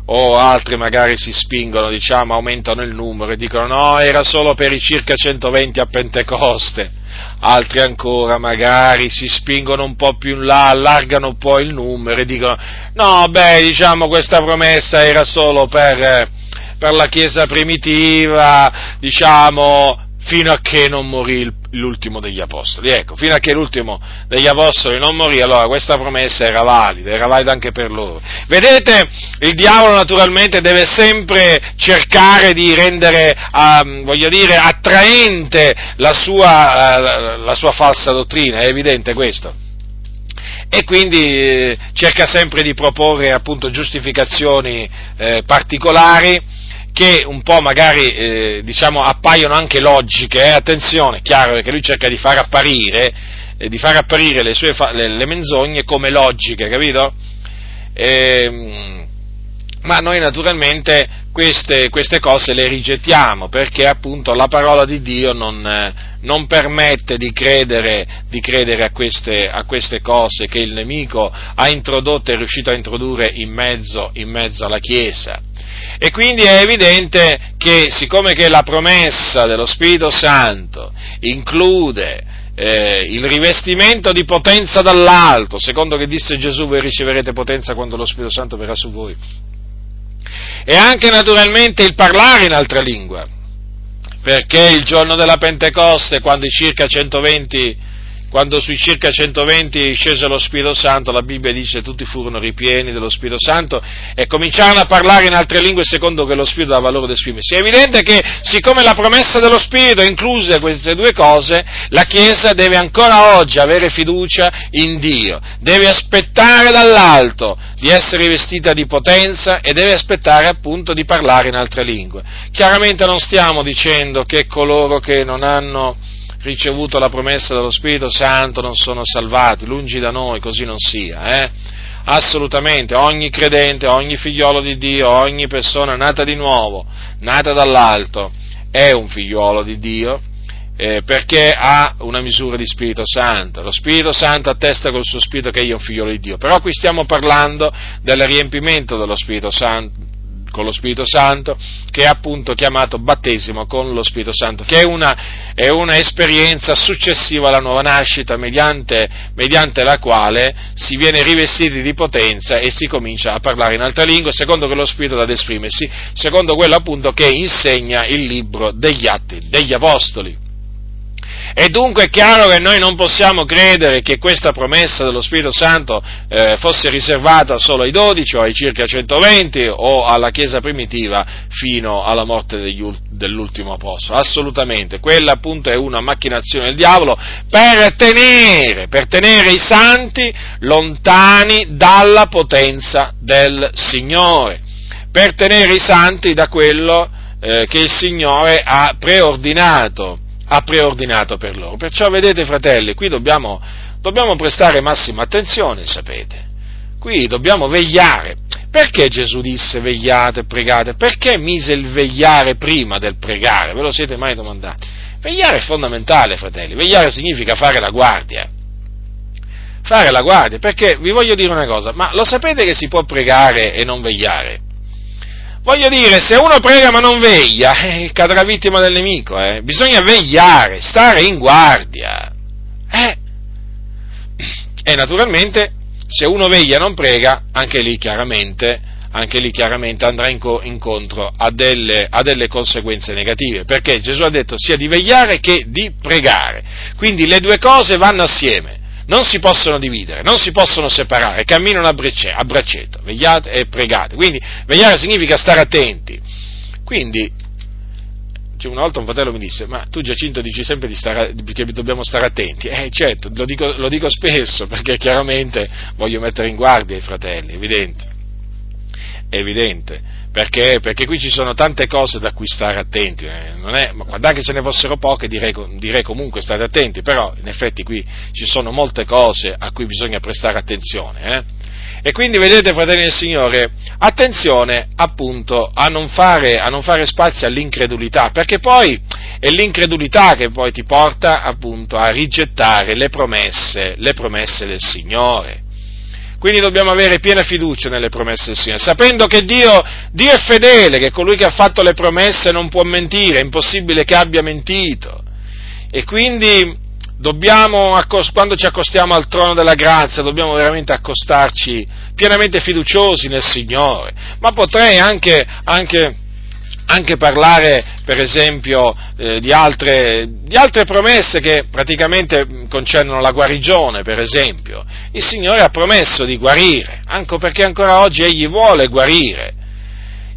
o altri magari si spingono, diciamo, aumentano il numero e dicono no, era solo per i circa 120 a Pentecoste altri ancora magari si spingono un po' più in là, allargano un po' il numero e dicono no, beh, diciamo questa promessa era solo per, per la Chiesa primitiva, diciamo, fino a che non morì l'ultimo degli apostoli. Ecco, fino a che l'ultimo degli apostoli non morì, allora questa promessa era valida, era valida anche per loro. Vedete, il diavolo naturalmente deve sempre cercare di rendere, um, voglio dire, attraente la sua, uh, la sua falsa dottrina, è evidente questo. e quindi eh, cerca sempre di proporre appunto giustificazioni eh, particolari che un po' magari eh, diciamo appaiono anche logiche, eh? attenzione, chiaro perché lui cerca di far apparire, eh, di far apparire le sue fa- le, le menzogne come logiche, capito? Ehm, ma noi naturalmente queste, queste, cose le rigettiamo perché appunto la parola di Dio non, eh, non permette di credere, di credere a, queste, a, queste, cose che il nemico ha introdotto e è riuscito a introdurre in mezzo, in mezzo alla Chiesa. E quindi è evidente che siccome che la promessa dello Spirito Santo include eh, il rivestimento di potenza dall'alto, secondo che disse Gesù voi riceverete potenza quando lo Spirito Santo verrà su voi, e anche naturalmente il parlare in altra lingua, perché il giorno della Pentecoste, quando i circa 120 quando sui circa 120 scese lo Spirito Santo, la Bibbia dice tutti furono ripieni dello Spirito Santo e cominciarono a parlare in altre lingue secondo che lo Spirito dava loro ad esprimersi. È evidente che siccome la promessa dello Spirito incluse queste due cose, la Chiesa deve ancora oggi avere fiducia in Dio, deve aspettare dall'alto di essere vestita di potenza e deve aspettare appunto di parlare in altre lingue. Chiaramente non stiamo dicendo che coloro che non hanno ricevuto la promessa dello Spirito Santo non sono salvati, lungi da noi, così non sia, eh? Assolutamente, ogni credente, ogni figliolo di Dio, ogni persona nata di nuovo, nata dall'alto, è un figliolo di Dio, eh, perché ha una misura di Spirito Santo. Lo Spirito Santo attesta col suo Spirito che egli è un figliolo di Dio. Però qui stiamo parlando del riempimento dello Spirito Santo, con lo Spirito Santo, che è appunto chiamato battesimo con lo Spirito Santo, che è una, è una esperienza successiva alla nuova nascita, mediante, mediante, la quale si viene rivestiti di potenza e si comincia a parlare in altre lingue, secondo che lo Spirito ad esprimersi, secondo quello appunto che insegna il libro degli Atti degli Apostoli. E dunque è chiaro che noi non possiamo credere che questa promessa dello Spirito Santo eh, fosse riservata solo ai dodici o ai circa 120 o alla Chiesa primitiva fino alla morte degli, dell'ultimo apostolo. Assolutamente, quella appunto è una macchinazione del diavolo per tenere, per tenere i santi lontani dalla potenza del Signore, per tenere i santi da quello eh, che il Signore ha preordinato ha preordinato per loro. Perciò vedete fratelli, qui dobbiamo, dobbiamo prestare massima attenzione, sapete. Qui dobbiamo vegliare. Perché Gesù disse vegliate pregate? Perché mise il vegliare prima del pregare? Ve lo siete mai domandati? Vegliare è fondamentale, fratelli. Vegliare significa fare la guardia. Fare la guardia, perché vi voglio dire una cosa, ma lo sapete che si può pregare e non vegliare? Voglio dire, se uno prega ma non veglia, eh, cadrà vittima del nemico, eh. Bisogna vegliare, stare in guardia. Eh. E naturalmente, se uno veglia e non prega, anche lì chiaramente, anche lì chiaramente andrà incontro a delle, a delle conseguenze negative, perché Gesù ha detto sia di vegliare che di pregare. Quindi le due cose vanno assieme non si possono dividere, non si possono separare, camminano a, braccetto, vegliate e pregate. Quindi vegliare significa stare attenti. Quindi, cioè una volta un fratello mi disse, ma tu Giacinto dici sempre di stare, che dobbiamo stare attenti. Eh certo, lo dico, lo dico spesso, <laughs> perché chiaramente voglio mettere in guardia i fratelli, evidente. È evidente perché, perché, qui ci sono tante cose da cui stare attenti, eh, è, guardate che ce ne fossero poche direi, direi, comunque state attenti, però in effetti qui ci sono molte cose a cui bisogna prestare attenzione. Eh? E quindi vedete, fratelli del Signore, attenzione appunto a non, fare, a non fare spazio all'incredulità, perché poi è l'incredulità che poi ti porta appunto a rigettare le promesse, le promesse del Signore. Quindi dobbiamo avere piena fiducia nelle promesse del Signore, sapendo che Dio, Dio è fedele, che colui che ha fatto le promesse non può mentire, è impossibile che abbia mentito. E quindi dobbiamo, quando ci accostiamo al trono della grazia, dobbiamo veramente accostarci pienamente fiduciosi nel Signore. Ma potrei anche, anche anche parlare, per esempio, eh, di, altre, di, altre, promesse che praticamente concernono la guarigione, per esempio. Il Signore ha promesso di guarire, anche perché ancora oggi Egli vuole guarire.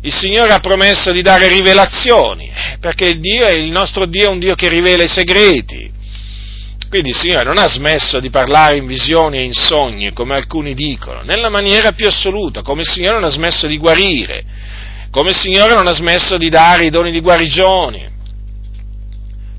Il Signore ha promesso di dare rivelazioni, perché il, Dio, il nostro Dio è un Dio che rivela i segreti. Quindi il Signore non ha smesso di parlare in visioni e in sogni, come alcuni dicono, nella maniera più assoluta, come il Signore non ha smesso di guarire, come il Signore non ha smesso di dare i doni di guarigione.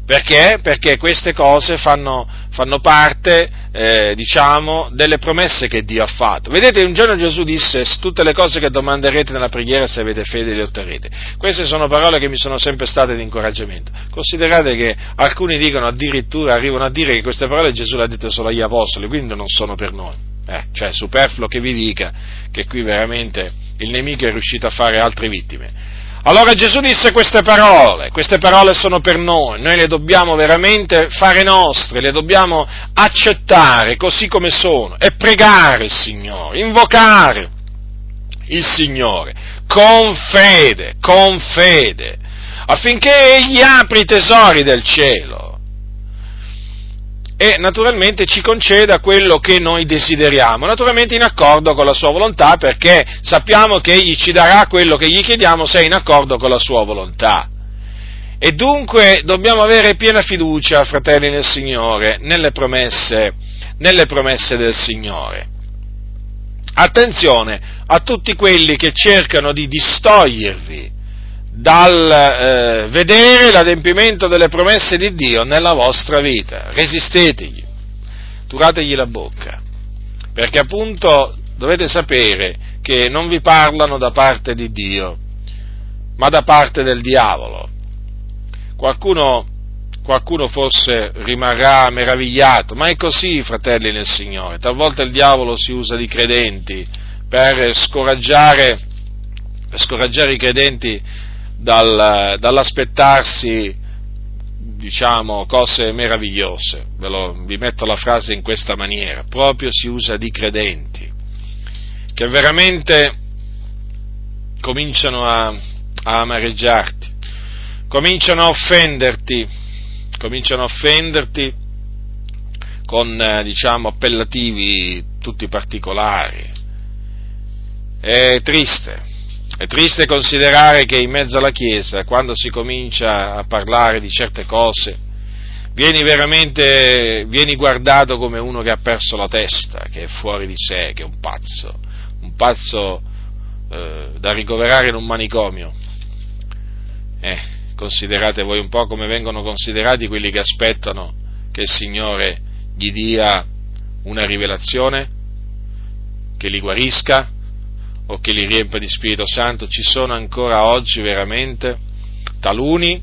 Perché? Perché queste cose fanno, fanno parte, eh, diciamo, delle promesse che Dio ha fatto. Vedete, un giorno Gesù disse, tutte le cose che domanderete nella preghiera, se avete fede, le otterrete. Queste sono parole che mi sono sempre state di incoraggiamento. Considerate che alcuni dicono addirittura, arrivano a dire che queste parole Gesù le ha dette solo agli apostoli, quindi non sono per noi. Eh, cioè, superfluo che vi dica che qui veramente il nemico è riuscito a fare altre vittime. Allora Gesù disse queste parole, queste parole sono per noi, noi le dobbiamo veramente fare nostre, le dobbiamo accettare così come sono e pregare il Signore, invocare il Signore con fede, con fede, affinché Egli apri i tesori del cielo e naturalmente ci conceda quello che noi desideriamo, naturalmente in accordo con la sua volontà, perché sappiamo che egli ci darà quello che gli chiediamo se è in accordo con la sua volontà. E dunque dobbiamo avere piena fiducia, fratelli nel Signore, nelle promesse, nelle promesse del Signore. Attenzione a tutti quelli che cercano di distogliervi dal eh, vedere l'adempimento delle promesse di Dio nella vostra vita. Resistetegli, turategli la bocca, perché appunto dovete sapere che non vi parlano da parte di Dio, ma da parte del diavolo. Qualcuno, qualcuno forse rimarrà meravigliato, ma è così, fratelli nel Signore. Talvolta il diavolo si usa di credenti per scoraggiare, per scoraggiare i credenti dal, dall'aspettarsi diciamo, cose meravigliose. Lo, vi metto la frase in questa maniera, proprio si usa di credenti, che veramente cominciano a, a amareggiarti, cominciano a offenderti, cominciano a offenderti con, eh, diciamo, appellativi tutti particolari. È triste, è triste considerare che in mezzo alla Chiesa, quando si comincia a parlare di certe cose, vieni veramente, vieni guardato come uno che ha perso la testa, che è fuori di sé, che è un pazzo, un pazzo eh, da ricoverare in un manicomio. Eh, considerate voi un po' come vengono considerati quelli che aspettano che il Signore gli dia una rivelazione, che li guarisca, o che li riempie di Spirito Santo, ci sono ancora oggi veramente taluni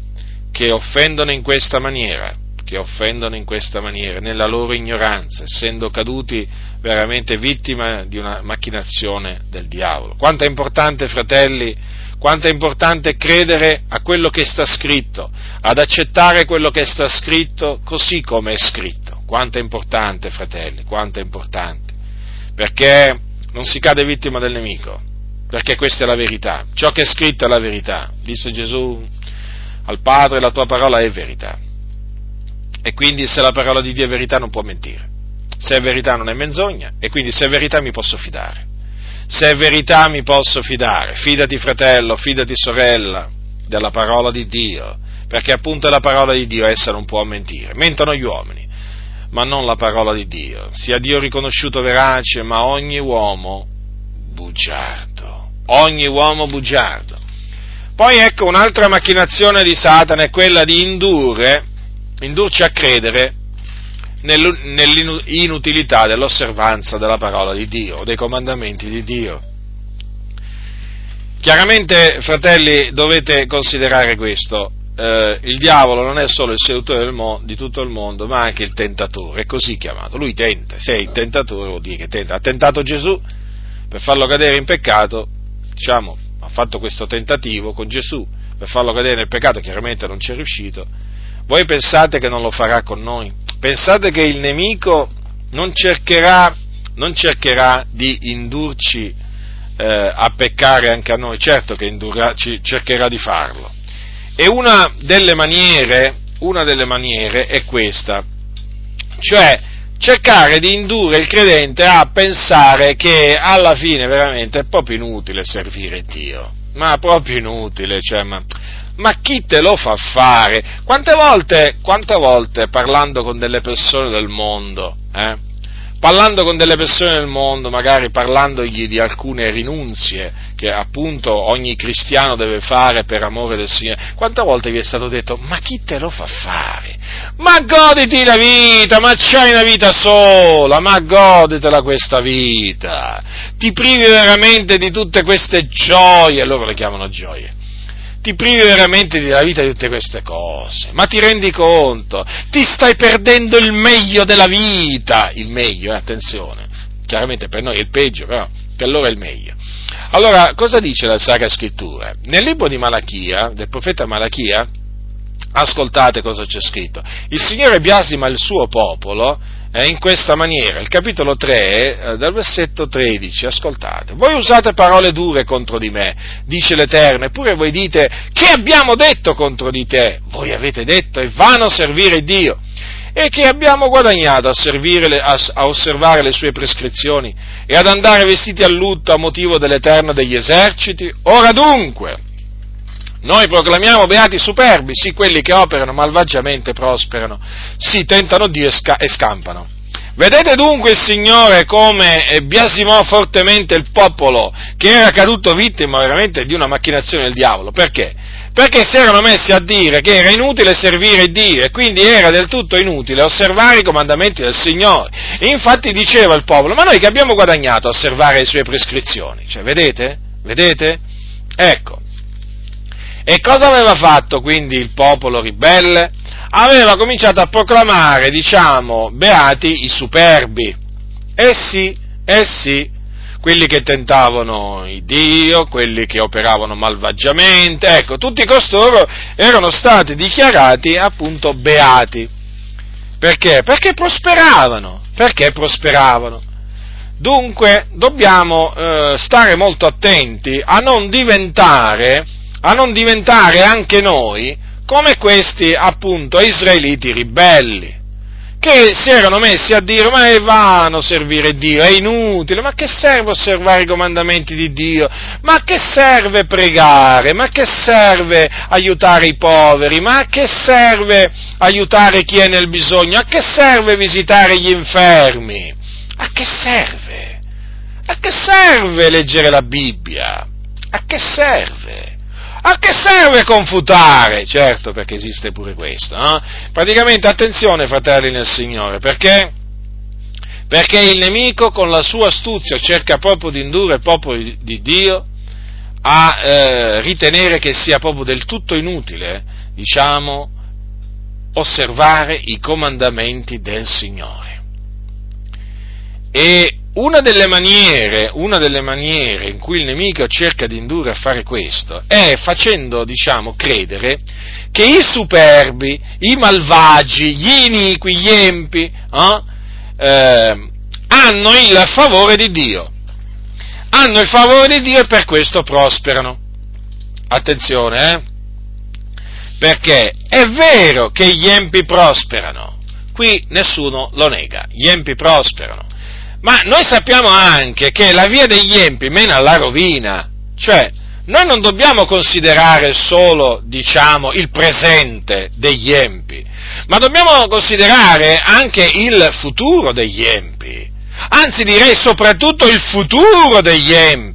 che offendono in questa maniera, che offendono in questa maniera, nella loro ignoranza, essendo caduti veramente vittima di una macchinazione del diavolo. Quanto è importante, fratelli, quanto è importante credere a quello che sta scritto, ad accettare quello che sta scritto così come è scritto. Quanto è importante, fratelli, quanto è importante. Perché non si cade vittima del nemico, perché questa è la verità. Ciò che è scritto è la verità. Disse Gesù al Padre, la tua parola è verità. E quindi se la parola di Dio è verità non può mentire. Se è verità non è menzogna e quindi se è verità mi posso fidare. Se è verità mi posso fidare. Fidati fratello, fidati sorella della parola di Dio, perché appunto è la parola di Dio, essa non può mentire. Mentono gli uomini, ma non la parola di Dio. Sia Dio riconosciuto verace, ma ogni uomo bugiardo. Ogni uomo bugiardo. Poi ecco un'altra macchinazione di Satana è quella di indurre, indurci a credere nell'inutilità dell'osservanza della parola di Dio, dei comandamenti di Dio. Chiaramente, fratelli, dovete considerare questo eh, il diavolo non è solo il seduttore mo- di tutto il mondo, ma anche il tentatore, è così chiamato. Lui tenta, se è il tentatore vuol dire che tenta. Ha tentato Gesù per farlo cadere in peccato, diciamo, ha fatto questo tentativo con Gesù per farlo cadere nel peccato, chiaramente non ci è riuscito. Voi pensate che non lo farà con noi? Pensate che il nemico non cercherà, non cercherà di indurci eh, a peccare anche a noi? Certo che indurrà, cercherà di farlo e una delle maniere, una delle maniere è questa, cioè cercare di indurre il credente a pensare che alla fine veramente è proprio inutile servire Dio, ma proprio inutile, cioè, ma Ma chi te lo fa fare? Quante volte, quante volte parlando con delle persone del mondo, eh, parlando con delle persone del mondo, magari parlandogli di alcune rinunzie che appunto ogni cristiano deve fare per amore del Signore, quante volte vi è stato detto, ma chi te lo fa fare? Ma goditi la vita, ma c'hai una vita sola, ma goditela questa vita, ti privi veramente di tutte queste gioie, loro le chiamano gioie, ti privi veramente della vita di tutte queste cose, ma ti rendi conto? Ti stai perdendo il meglio della vita, il meglio, eh, attenzione, chiaramente per noi è il peggio, però per loro è il meglio. Allora, cosa dice la Sacra Scrittura? Nel libro di Malachia, del profeta Malachia, ascoltate cosa c'è scritto. Il Signore biasima il suo popolo eh, in questa maniera. Il capitolo 3, eh, dal versetto 13, ascoltate. Voi usate parole dure contro di me, dice l'Eterno, eppure voi dite, che abbiamo detto contro di te? Voi avete detto, è vano servire Dio. E che abbiamo guadagnato a, le, a, a osservare le sue prescrizioni e ad andare vestiti a lutto a motivo dell'Eterno degli eserciti? Ora dunque, noi proclamiamo beati superbi, sì quelli che operano malvagiamente prosperano, sì tentano Dio e, sca- e scampano. Vedete dunque il Signore come biasimò fortemente il popolo che era caduto vittima veramente di una macchinazione del diavolo. Perché? Perché si erano messi a dire che era inutile servire Dio e quindi era del tutto inutile osservare i comandamenti del Signore. Infatti diceva il popolo, ma noi che abbiamo guadagnato a osservare le sue prescrizioni? Cioè, vedete? Vedete? Ecco, e cosa aveva fatto quindi il popolo ribelle? Aveva cominciato a proclamare, diciamo, beati i superbi. Eh sì, eh sì, quelli che tentavano il Dio, quelli che operavano malvagiamente, ecco, tutti costoro erano stati dichiarati appunto beati. Perché? Perché prosperavano, perché prosperavano. Dunque dobbiamo eh, stare molto attenti a non diventare a non diventare anche noi come questi appunto israeliti ribelli, che si erano messi a dire ma è vano servire Dio, è inutile, ma che serve osservare i comandamenti di Dio, ma che serve pregare, ma che serve aiutare i poveri, ma che serve aiutare chi è nel bisogno, a che serve visitare gli infermi, a che serve? A che serve leggere la Bibbia? A che serve? A che serve confutare? Certo, perché esiste pure questo. No? Praticamente, attenzione, fratelli nel Signore, perché? Perché il nemico con la sua astuzia cerca proprio di indurre il popolo di Dio a eh, ritenere che sia proprio del tutto inutile, diciamo, osservare i comandamenti del Signore. E una delle, maniere, una delle maniere in cui il nemico cerca di indurre a fare questo è facendo, diciamo, credere che i superbi, i malvagi, gli iniqui, gli empi, eh, eh, hanno il favore di Dio. Hanno il favore di Dio e per questo prosperano. Attenzione, eh? Perché è vero che gli empi prosperano, qui nessuno lo nega, gli empi prosperano ma noi sappiamo anche che la via degli empi mena alla rovina, cioè noi non dobbiamo considerare solo, diciamo, il presente degli empi, ma dobbiamo considerare anche il futuro degli empi, anzi direi soprattutto il futuro degli empi.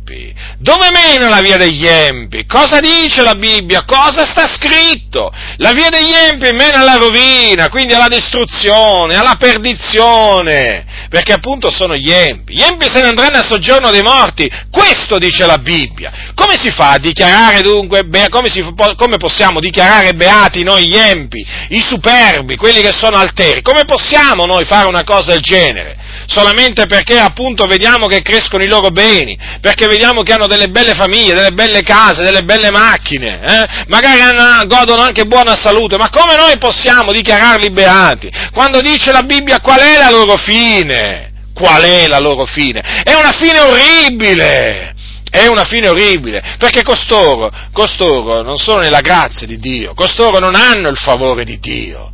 Dove mena la via degli empi? Cosa dice la Bibbia? Cosa sta scritto? La via degli empi mena alla rovina, quindi alla distruzione, alla perdizione, perché appunto sono gli empi. Gli empi se ne andranno a soggiorno dei morti, questo dice la Bibbia. Come si fa a dichiarare dunque, come, si, come possiamo dichiarare beati noi gli empi, i superbi, quelli che sono alteri? Come possiamo noi fare una cosa del genere? Solamente perché appunto vediamo che crescono i loro beni, perché vediamo che hanno delle belle famiglie, delle belle case, delle belle macchine, eh? magari hanno, godono anche buona salute, ma come noi possiamo dichiararli beati? Quando dice la Bibbia qual è la loro fine? Qual è la loro fine? È una fine orribile! È una fine orribile, perché costoro, costoro non sono nella grazia di Dio, costoro non hanno il favore di Dio.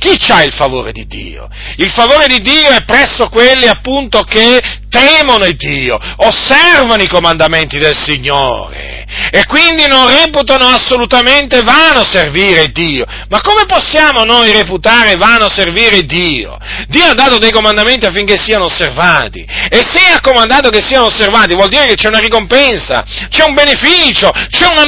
Chi ha il favore di Dio? Il favore di Dio è presso quelli appunto che temono Dio, osservano i comandamenti del Signore. E quindi non reputano assolutamente vano servire Dio. Ma come possiamo noi reputare vano servire Dio? Dio ha dato dei comandamenti affinché siano osservati e se ha comandato che siano osservati vuol dire che c'è una ricompensa, c'è un beneficio, c'è una,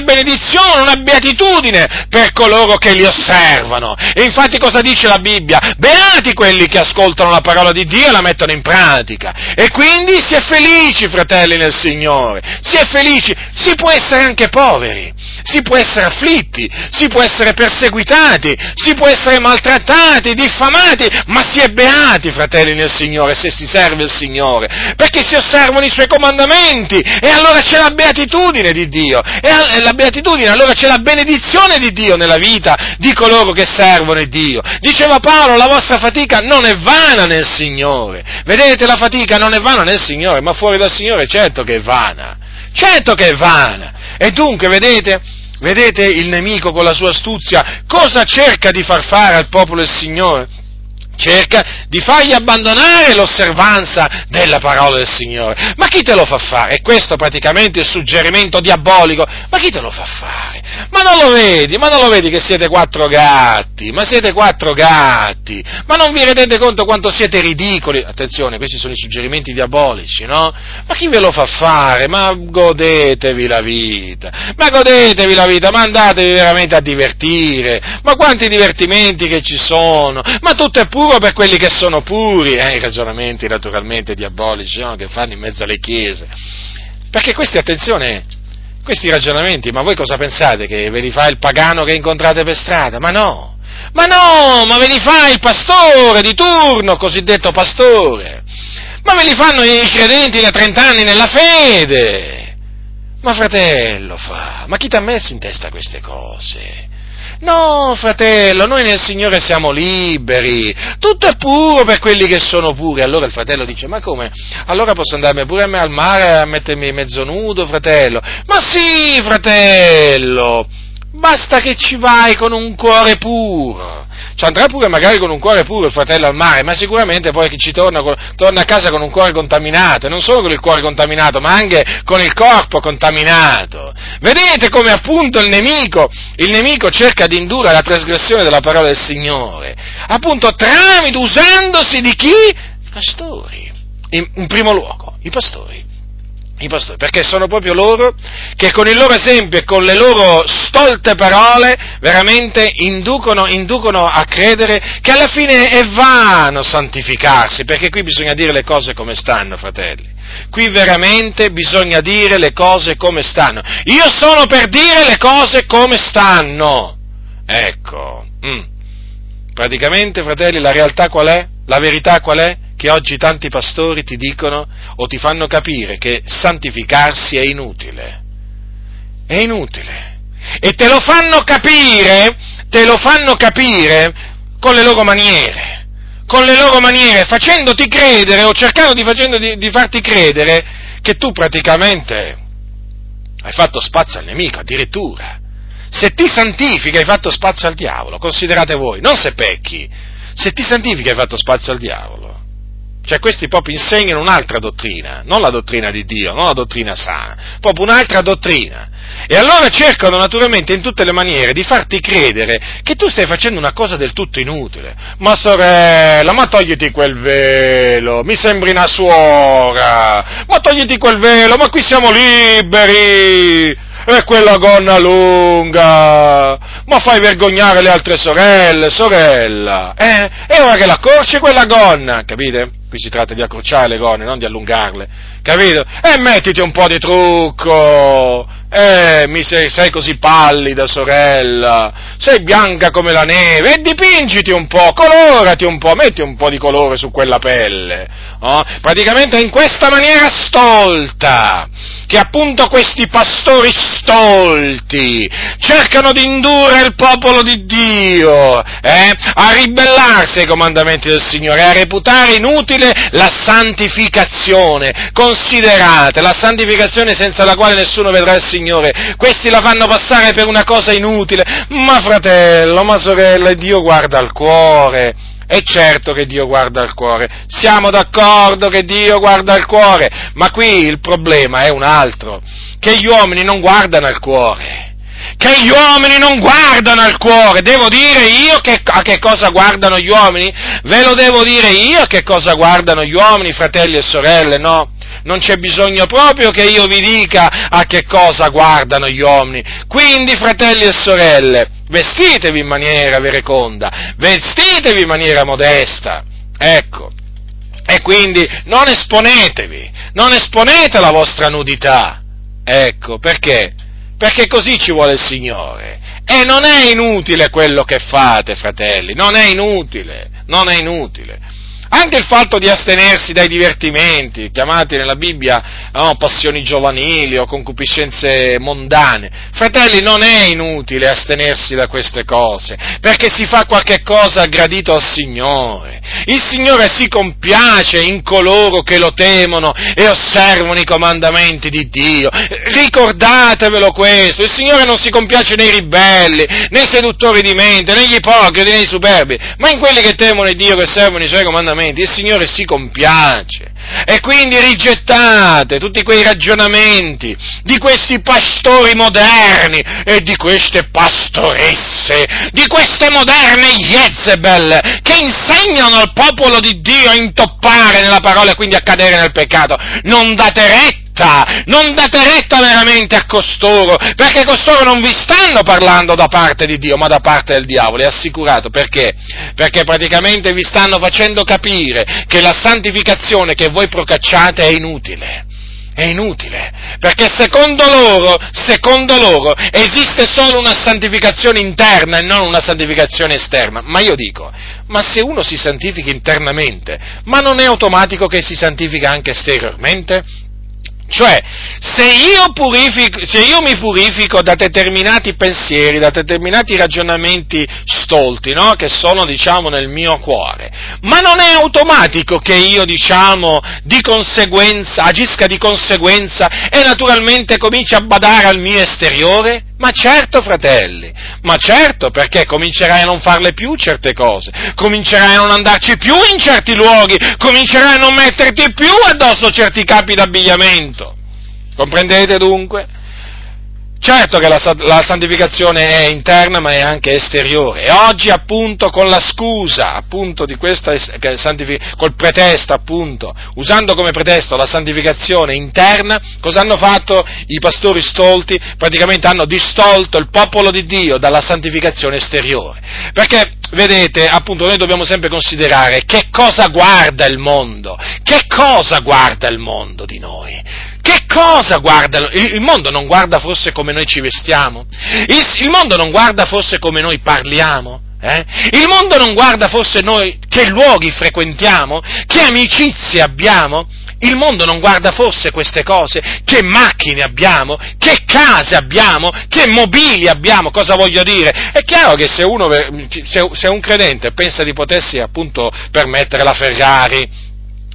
benedizione, una beatitudine per coloro che li osservano. E infatti cosa dice la Bibbia? Beati quelli che ascoltano la parola di Dio e la mettono in pratica. E quindi si è felici, fratelli nel Signore, si è felici, si può essere anche poveri, si può essere afflitti, si può essere perseguitati, si può essere maltrattati, diffamati, ma si è beati, fratelli nel Signore, se si serve il Signore, perché si osservano i Suoi comandamenti e allora c'è la beatitudine di Dio, e la beatitudine, allora c'è la benedizione di Dio nella vita di coloro che servono Dio. Diceva Paolo, la vostra fatica non è vana nel Signore, vedete la fatica non è vana nel Signore, ma fuori dal Signore certo che è vana, certo che è vana. E dunque, vedete, vedete il nemico con la sua astuzia cosa cerca di far fare al popolo del Signore? cerca di fargli abbandonare l'osservanza della parola del Signore. Ma chi te lo fa fare? E questo praticamente è il suggerimento diabolico. Ma chi te lo fa fare? Ma non lo vedi? Ma non lo vedi che siete quattro gatti? Ma siete quattro gatti? Ma non vi rendete conto quanto siete ridicoli? Attenzione, questi sono i suggerimenti diabolici, no? Ma chi ve lo fa fare? Ma godetevi la vita. Ma godetevi la vita, ma andatevi veramente a divertire. Ma quanti divertimenti che ci sono? Ma tutto è puro per quelli che sono puri, eh, i ragionamenti naturalmente diabolici no? che fanno in mezzo alle chiese. Perché questi, attenzione, questi ragionamenti, ma voi cosa pensate? Che ve li fa il pagano che incontrate per strada? Ma no! Ma no, ma ve li fa il pastore di turno, cosiddetto pastore. Ma ve li fanno i credenti da 30 anni nella fede. Ma fratello fa, ma chi ti ha messo in testa queste cose? No, fratello, noi nel Signore siamo liberi, tutto è puro per quelli che sono puri. Allora il fratello dice, ma come? Allora posso andarmi pure al mare a mettermi mezzo nudo, fratello? Ma sì, fratello, basta che ci vai con un cuore puro. Ci andrà pure magari con un cuore puro il fratello al mare, ma sicuramente poi chi ci torna, torna a casa con un cuore contaminato, e non solo con il cuore contaminato, ma anche con il corpo contaminato. Vedete come appunto il nemico, il nemico cerca di indurre la trasgressione della parola del Signore, appunto tramite, usandosi di chi? I pastori, in, in primo luogo, i pastori i pastori, perché sono proprio loro che con il loro esempio e con le loro stolte parole veramente inducono, inducono, a credere che alla fine è vano santificarsi, perché qui bisogna dire le cose come stanno, fratelli. Qui veramente bisogna dire le cose come stanno. Io sono per dire le cose come stanno. Ecco. Mm. Praticamente, fratelli, la realtà qual è? La verità qual è? Che oggi tanti pastori ti dicono o ti fanno capire che santificarsi è inutile. È inutile. E te lo fanno capire, te lo fanno capire con le loro maniere, con le loro maniere, facendoti credere o cercando di, di, di farti credere che tu praticamente hai fatto spazio al nemico, addirittura. Se ti santifichi hai fatto spazio al diavolo, considerate voi, non se pecchi, se ti santifichi hai fatto spazio al diavolo. Cioè questi proprio insegnano un'altra dottrina, non la dottrina di Dio, non la dottrina sana, proprio un'altra dottrina. E allora cercano naturalmente in tutte le maniere di farti credere che tu stai facendo una cosa del tutto inutile. Ma sorella, ma togliti quel velo, mi sembri una suora, ma togliti quel velo, ma qui siamo liberi, e quella gonna lunga, ma fai vergognare le altre sorelle, sorella, eh? E ora che l'accorci quella gonna, capite? Qui si tratta di accorciare le gonne, non di allungarle, capito? E mettiti un po' di trucco, eh, mi sei, sei, così pallida, sorella, sei bianca come la neve, e dipingiti un po', colorati un po', metti un po' di colore su quella pelle. Oh? Praticamente in questa maniera stolta, che appunto questi pastori stolti cercano di indurre il popolo di Dio eh, a ribellarsi ai comandamenti del Signore, a reputare inutile la santificazione. Considerate la santificazione senza la quale nessuno vedrà il Signore Signore, questi la fanno passare per una cosa inutile, ma fratello, ma sorella, Dio guarda al cuore, È certo che Dio guarda al cuore, siamo d'accordo che Dio guarda al cuore, ma qui il problema è un altro, che gli uomini non guardano al cuore che gli uomini non guardano al cuore. Devo dire io che, a che cosa guardano gli uomini? Ve lo devo dire io a che cosa guardano gli uomini, fratelli e sorelle, no? Non c'è bisogno proprio che io vi dica a che cosa guardano gli uomini. Quindi, fratelli e sorelle, vestitevi in maniera vereconda, vestitevi in maniera modesta. Ecco. E quindi non esponetevi, non esponete la vostra nudità. Ecco, perché? Perché così ci vuole il Signore. E non è inutile quello che fate, fratelli, non è inutile, non è inutile. Anche il fatto di astenersi dai divertimenti, chiamati nella Bibbia no, passioni giovanili o concupiscenze mondane. Fratelli, non è inutile astenersi da queste cose, perché si fa qualche cosa gradito al Signore. Il Signore si compiace in coloro che lo temono e osservano i comandamenti di Dio. Ricordatevelo questo, il Signore non si compiace nei ribelli, nei seduttori di mente, negli ipocriti, nei superbi, ma in quelli che temono Dio, che servono i Suoi comandamenti comandamenti, il Signore si compiace. E quindi rigettate tutti quei ragionamenti di questi pastori moderni e di queste pastoresse, di queste moderne Jezebel che insegnano al popolo di Dio a intoppare nella parola e quindi a cadere nel peccato. Non date retta retta, non date retta veramente a costoro, perché costoro non vi stanno parlando da parte di Dio, ma da parte del diavolo, è assicurato, perché? Perché praticamente vi stanno facendo capire che la santificazione che voi procacciate è inutile è inutile, perché secondo loro, secondo loro, esiste solo una santificazione interna e non una santificazione esterna. Ma io dico, ma se uno si santifica internamente, ma non è automatico che si santifica anche esteriormente? Cioè, se io, se io, mi purifico da determinati pensieri, da determinati ragionamenti stolti, no? che sono, diciamo, nel mio cuore, ma non è automatico che io, diciamo, di agisca di conseguenza e naturalmente cominci a badare al mio esteriore? Ma certo, fratelli, ma certo, perché comincerai a non farle più certe cose, comincerai a non andarci più in certi luoghi, comincerai a non metterti più addosso certi capi d'abbigliamento. Comprendete dunque? Certo che la, la, santificazione è interna ma è anche esteriore e oggi appunto con la scusa appunto di questa col pretesto appunto, usando come pretesto la santificazione interna, cosa hanno fatto i pastori stolti? Praticamente hanno distolto il popolo di Dio dalla santificazione esteriore. Perché vedete, appunto noi dobbiamo sempre considerare che cosa guarda il mondo, che cosa guarda il mondo di noi che cosa guarda? Il mondo non guarda forse come noi ci vestiamo? Il, mondo non guarda forse come noi parliamo? Eh? Il mondo non guarda forse noi che luoghi frequentiamo? Che amicizie abbiamo? Il mondo non guarda forse queste cose? Che macchine abbiamo? Che case abbiamo? Che mobili abbiamo? Cosa voglio dire? È chiaro che se, uno, se un credente pensa di potersi appunto permettere la Ferrari,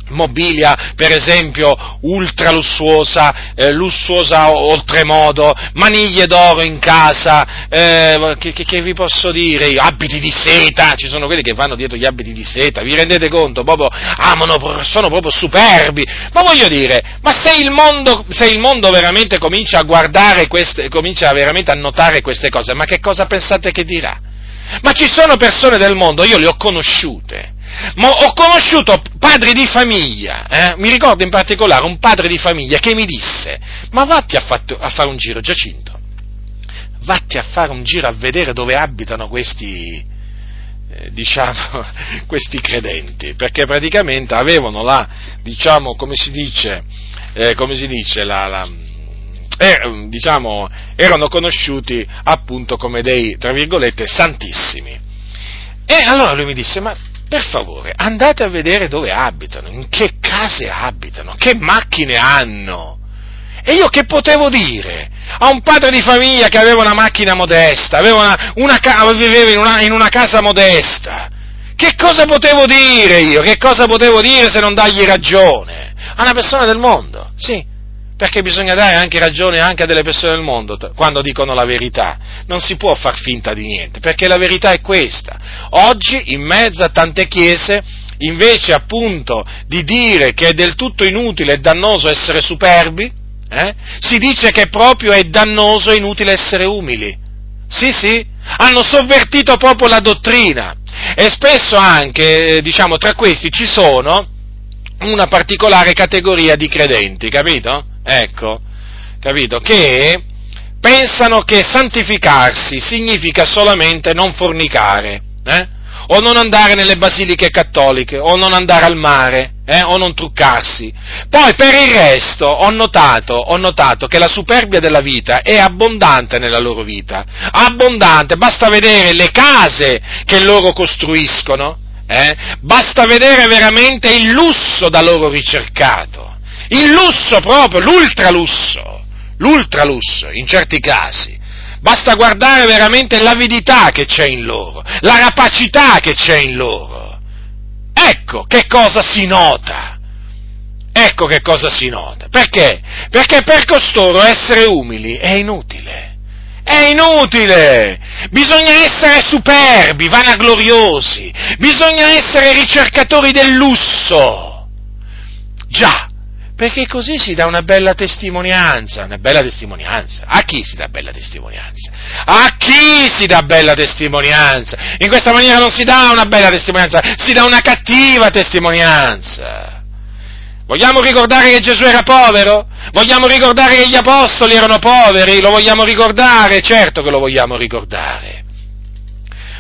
mobilia, per esempio, ultra lussuosa, eh, lussuosa oltremodo, maniglie d'oro in casa, eh, che, che, che, vi posso dire, abiti di seta, ci sono quelli che vanno dietro gli abiti di seta, vi rendete conto? Proprio, amano, sono proprio superbi, ma voglio dire, ma se il mondo, se il mondo veramente comincia a guardare queste, comincia veramente a notare queste cose, ma che cosa pensate che dirà? Ma ci sono persone del mondo, io le ho conosciute, ma ho conosciuto padri di famiglia, eh? mi ricordo in particolare un padre di famiglia che mi disse, ma vatti a, fatto, a fare un giro, Giacinto, vatti a fare un giro a vedere dove abitano questi, eh, diciamo, <laughs> questi credenti, perché praticamente avevano là, diciamo, come si dice, eh, come si dice, la, la eh, diciamo, erano conosciuti appunto come dei, tra virgolette, santissimi. E allora lui mi disse, ma per favore, andate a vedere dove abitano, in che case abitano, che macchine hanno. E io che potevo dire a un padre di famiglia che aveva una macchina modesta, una, una, viveva in una, in una casa modesta? Che cosa potevo dire io? Che cosa potevo dire se non dargli ragione? A una persona del mondo, sì. Perché bisogna dare anche ragione anche a delle persone del mondo quando dicono la verità. Non si può far finta di niente, perché la verità è questa. Oggi, in mezzo a tante chiese, invece appunto di dire che è del tutto inutile e dannoso essere superbi, eh, si dice che proprio è dannoso e inutile essere umili. Sì, sì, hanno sovvertito proprio la dottrina e spesso anche, eh, diciamo, tra questi ci sono una particolare categoria di credenti, capito? Ecco, capito? Che pensano che santificarsi significa solamente non fornicare, eh? o non andare nelle basiliche cattoliche, o non andare al mare, eh? o non truccarsi. Poi per il resto ho notato, ho notato che la superbia della vita è abbondante nella loro vita, abbondante, basta vedere le case che loro costruiscono, eh? basta vedere veramente il lusso da loro ricercato il lusso proprio, l'ultralusso, l'ultralusso in certi casi. Basta guardare veramente l'avidità che c'è in loro, la rapacità che c'è in loro. Ecco che cosa si nota. Ecco che cosa si nota. Perché? Perché per costoro essere umili è inutile. È inutile! Bisogna essere superbi, vanagloriosi, bisogna essere ricercatori del lusso. Già, perché così si dà una bella testimonianza, una bella testimonianza. A chi si dà bella testimonianza? A chi si dà bella testimonianza? In questa maniera non si dà una bella testimonianza, si dà una cattiva testimonianza. Vogliamo ricordare che Gesù era povero? Vogliamo ricordare che gli apostoli erano poveri? Lo vogliamo ricordare? Certo che lo vogliamo ricordare.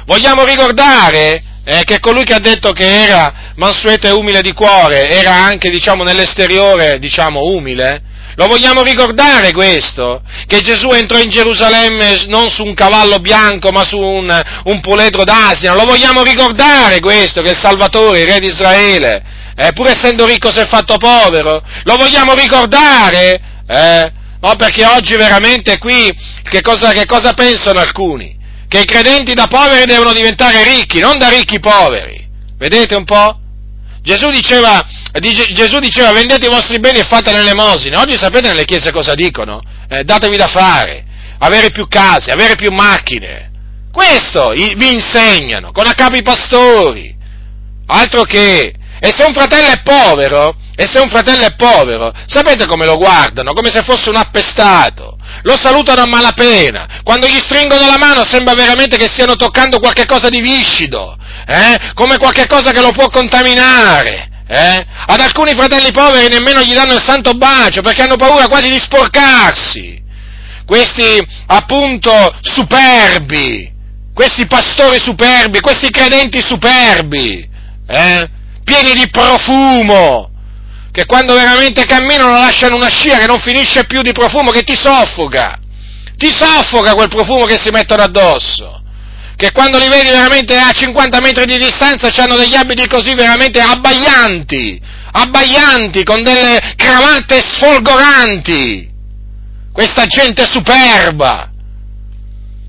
Vogliamo ricordare eh, che colui che ha detto che era mansueto e umile di cuore era anche, diciamo, nell'esteriore, diciamo, umile? Lo vogliamo ricordare questo? Che Gesù entrò in Gerusalemme non su un cavallo bianco ma su un, un puledro d'asina? Lo vogliamo ricordare questo? Che il Salvatore, il Re di Israele, eh, pur essendo ricco si è fatto povero? Lo vogliamo ricordare? Eh? No, perché oggi veramente qui che cosa, che cosa pensano alcuni? Che i credenti da poveri devono diventare ricchi, non da ricchi poveri. Vedete un po'? Gesù diceva, Gesù diceva vendete i vostri beni e fate l'elemosina. Oggi sapete nelle chiese cosa dicono? Eh, datevi da fare, avere più case, avere più macchine. Questo vi insegnano, con a capo i pastori. Altro che... E se un fratello è povero, e se un fratello è povero, sapete come lo guardano? Come se fosse un appestato lo salutano a malapena, quando gli stringono la mano sembra veramente che stiano toccando qualche cosa di viscido, eh? come qualche cosa che lo può contaminare. Eh? Ad alcuni fratelli poveri nemmeno gli danno il santo bacio perché hanno paura quasi di sporcarsi. Questi appunto superbi, questi pastori superbi, questi credenti superbi, eh? pieni di profumo, che quando veramente camminano lasciano una scia che non finisce più di profumo, che ti soffoca, ti soffoca quel profumo che si mettono addosso, che quando li vedi veramente a 50 metri di distanza hanno degli abiti così veramente abbaglianti, abbaglianti, con delle cravatte sfolgoranti, questa gente superba,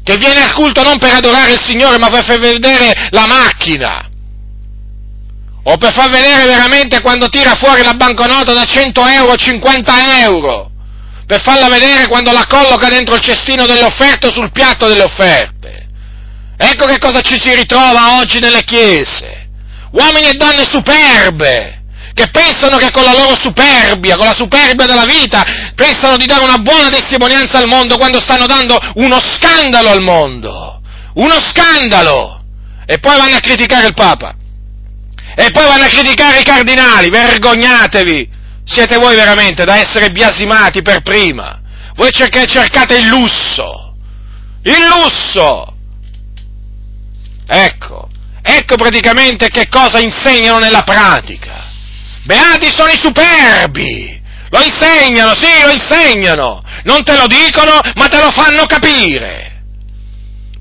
che viene al culto non per adorare il Signore, ma per far vedere la macchina, o per far vedere veramente quando tira fuori la banconota da 100 euro o 50 euro, per farla vedere quando la colloca dentro il cestino delle offerte o sul piatto delle offerte. Ecco che cosa ci si ritrova oggi nelle chiese. Uomini e donne superbe, che pensano che con la loro superbia, con la superbia della vita, pensano di dare una buona testimonianza al mondo quando stanno dando uno scandalo al mondo. Uno scandalo! E poi vanno a criticare il Papa e poi vanno a criticare i cardinali, vergognatevi! Siete voi veramente da essere biasimati per prima. Voi cercate il lusso, il lusso! Ecco, ecco praticamente che cosa insegnano nella pratica. Beati sono i superbi! Lo insegnano, sì, lo insegnano! Non te lo dicono, ma te lo fanno capire!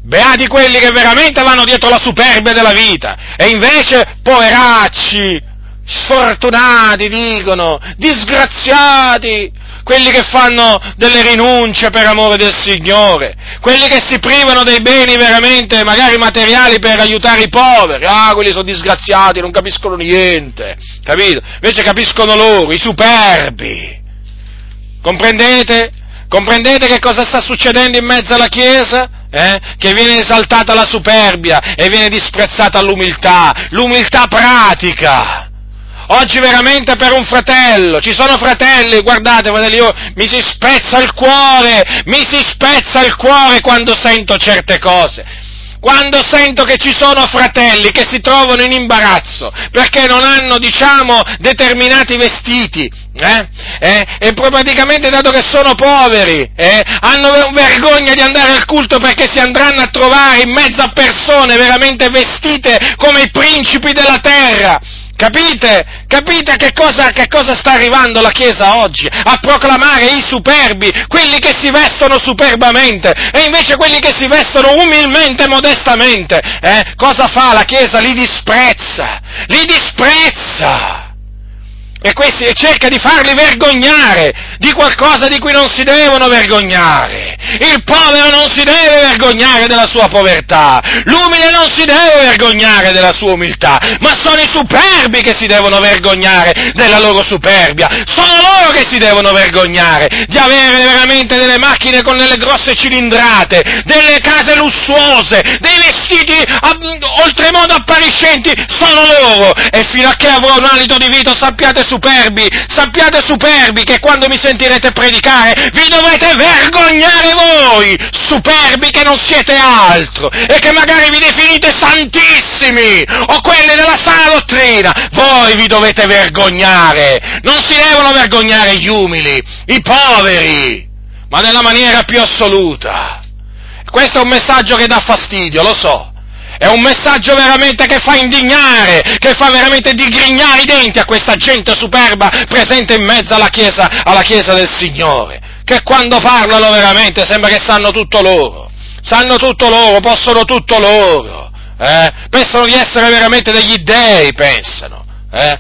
Beati quelli che veramente vanno dietro la superbia della vita e invece poveracci, sfortunati dicono, disgraziati, quelli che fanno delle rinunce per amore del Signore, quelli che si privano dei beni veramente, magari materiali per aiutare i poveri, ah, quelli sono disgraziati, non capiscono niente, capito? Invece capiscono loro, i superbi, Comprendete? Comprendete che cosa sta succedendo in mezzo alla Chiesa? Eh? Che viene esaltata la superbia e viene disprezzata l'umiltà, l'umiltà pratica. Oggi veramente per un fratello, ci sono fratelli, guardate fratelli, io mi si spezza il cuore, mi si spezza il cuore quando sento certe cose quando sento che ci sono fratelli che si trovano in imbarazzo perché non hanno, diciamo, determinati vestiti, eh? Eh? e praticamente dato che sono poveri, eh? hanno vergogna di andare al culto perché si andranno a trovare in mezzo a persone veramente vestite come i principi della terra, Capite? Capite che cosa, che cosa, sta arrivando la Chiesa oggi? A proclamare i superbi, quelli che si vestono superbamente, e invece quelli che si vestono umilmente e modestamente. Eh? Cosa fa la Chiesa? Li disprezza, li disprezza e questi cerca di farli vergognare di qualcosa di cui non si devono vergognare. Il povero non si deve vergognare della sua povertà, l'umile non si deve vergognare della sua umiltà, ma sono i superbi che si devono vergognare della loro superbia, sono loro che si devono vergognare di avere veramente delle macchine con delle grosse cilindrate, delle case lussuose, dei vestiti oltremodo appariscenti, sono loro. E fino a che avrò un alito di vita sappiate superbi, sappiate superbi che quando mi sentirete predicare vi dovete vergognare voi, superbi che non siete altro e che magari vi definite santissimi o quelli della sana dottrina, voi vi dovete vergognare, non si devono vergognare gli umili, i poveri, ma nella maniera più assoluta. Questo è un messaggio che dà fastidio, lo so, è un messaggio veramente che fa indignare, che fa veramente digrignare i denti a questa gente superba presente in mezzo alla Chiesa, alla chiesa del Signore, che quando parlano veramente sembra che sanno tutto loro, sanno tutto loro, possono tutto loro, eh? pensano di essere veramente degli dei, pensano, eh?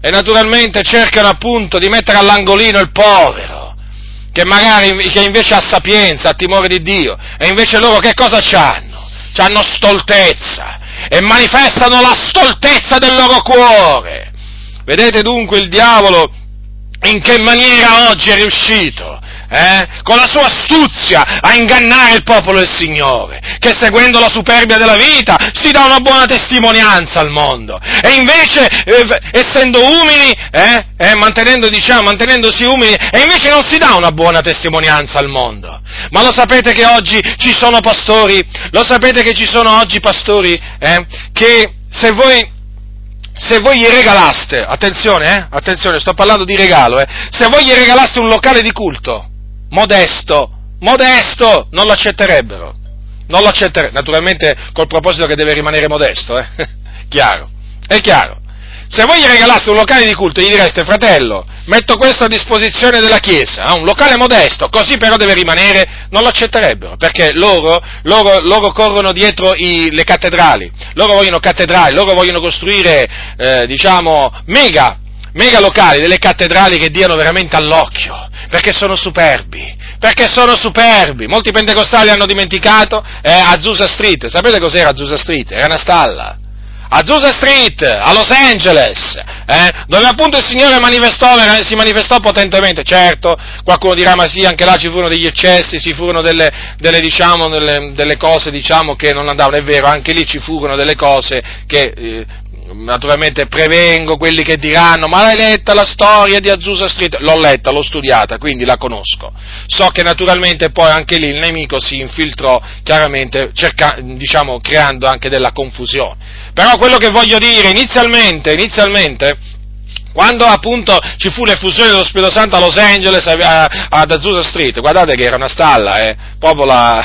e naturalmente cercano appunto di mettere all'angolino il povero, che magari che invece ha sapienza, ha timore di Dio, e invece loro che cosa c'hanno? Hanno stoltezza e manifestano la stoltezza del loro cuore. Vedete dunque il diavolo in che maniera oggi è riuscito? Eh, con la sua astuzia a ingannare il popolo del Signore, che seguendo la superbia della vita si dà una buona testimonianza al mondo, e invece, eh, essendo umili, eh, eh mantenendo, diciamo, mantenendosi umili, e invece non si dà una buona testimonianza al mondo. Ma lo sapete che oggi ci sono pastori, lo sapete che ci sono oggi pastori eh, che se voi se voi gli regalaste, attenzione, eh, attenzione, sto parlando di regalo, eh, se voi gli regalaste un locale di culto, modesto, modesto, non lo accetterebbero, non lo accetterebbero, naturalmente col proposito che deve rimanere modesto, eh, <laughs> chiaro, è chiaro, se voi gli regalaste un locale di culto, gli direste, fratello, metto questo a disposizione della Chiesa, eh, un locale modesto, così però deve rimanere, non lo accetterebbero, perché loro, loro, loro corrono dietro i, le cattedrali, loro vogliono cattedrali, loro vogliono costruire, eh, diciamo, mega, mega locali, delle cattedrali che diano veramente all'occhio, perché sono superbi, perché sono superbi. Molti pentecostali hanno dimenticato eh, Azusa Street, sapete cos'era Azusa Street? Era una stalla Azusa Street, a Los Angeles, eh, dove appunto il Signore manifestò, si manifestò potentemente. Certo, qualcuno dirà, ma sì, anche là ci furono degli eccessi, ci furono delle, delle, diciamo, delle, delle cose diciamo, che non andavano, è vero, anche lì ci furono delle cose che eh, naturalmente prevengo quelli che diranno, ma l'hai letta la storia di Azusa Street? L'ho letta, l'ho studiata, quindi la conosco. So che naturalmente poi anche lì il nemico si infiltrò chiaramente, cerca, diciamo, creando anche della confusione. Però quello che voglio dire inizialmente, inizialmente, quando appunto ci fu l'effusione dello Spirito Santo a Los Angeles, ad Azusa Street, guardate che era una stalla, eh, proprio, la,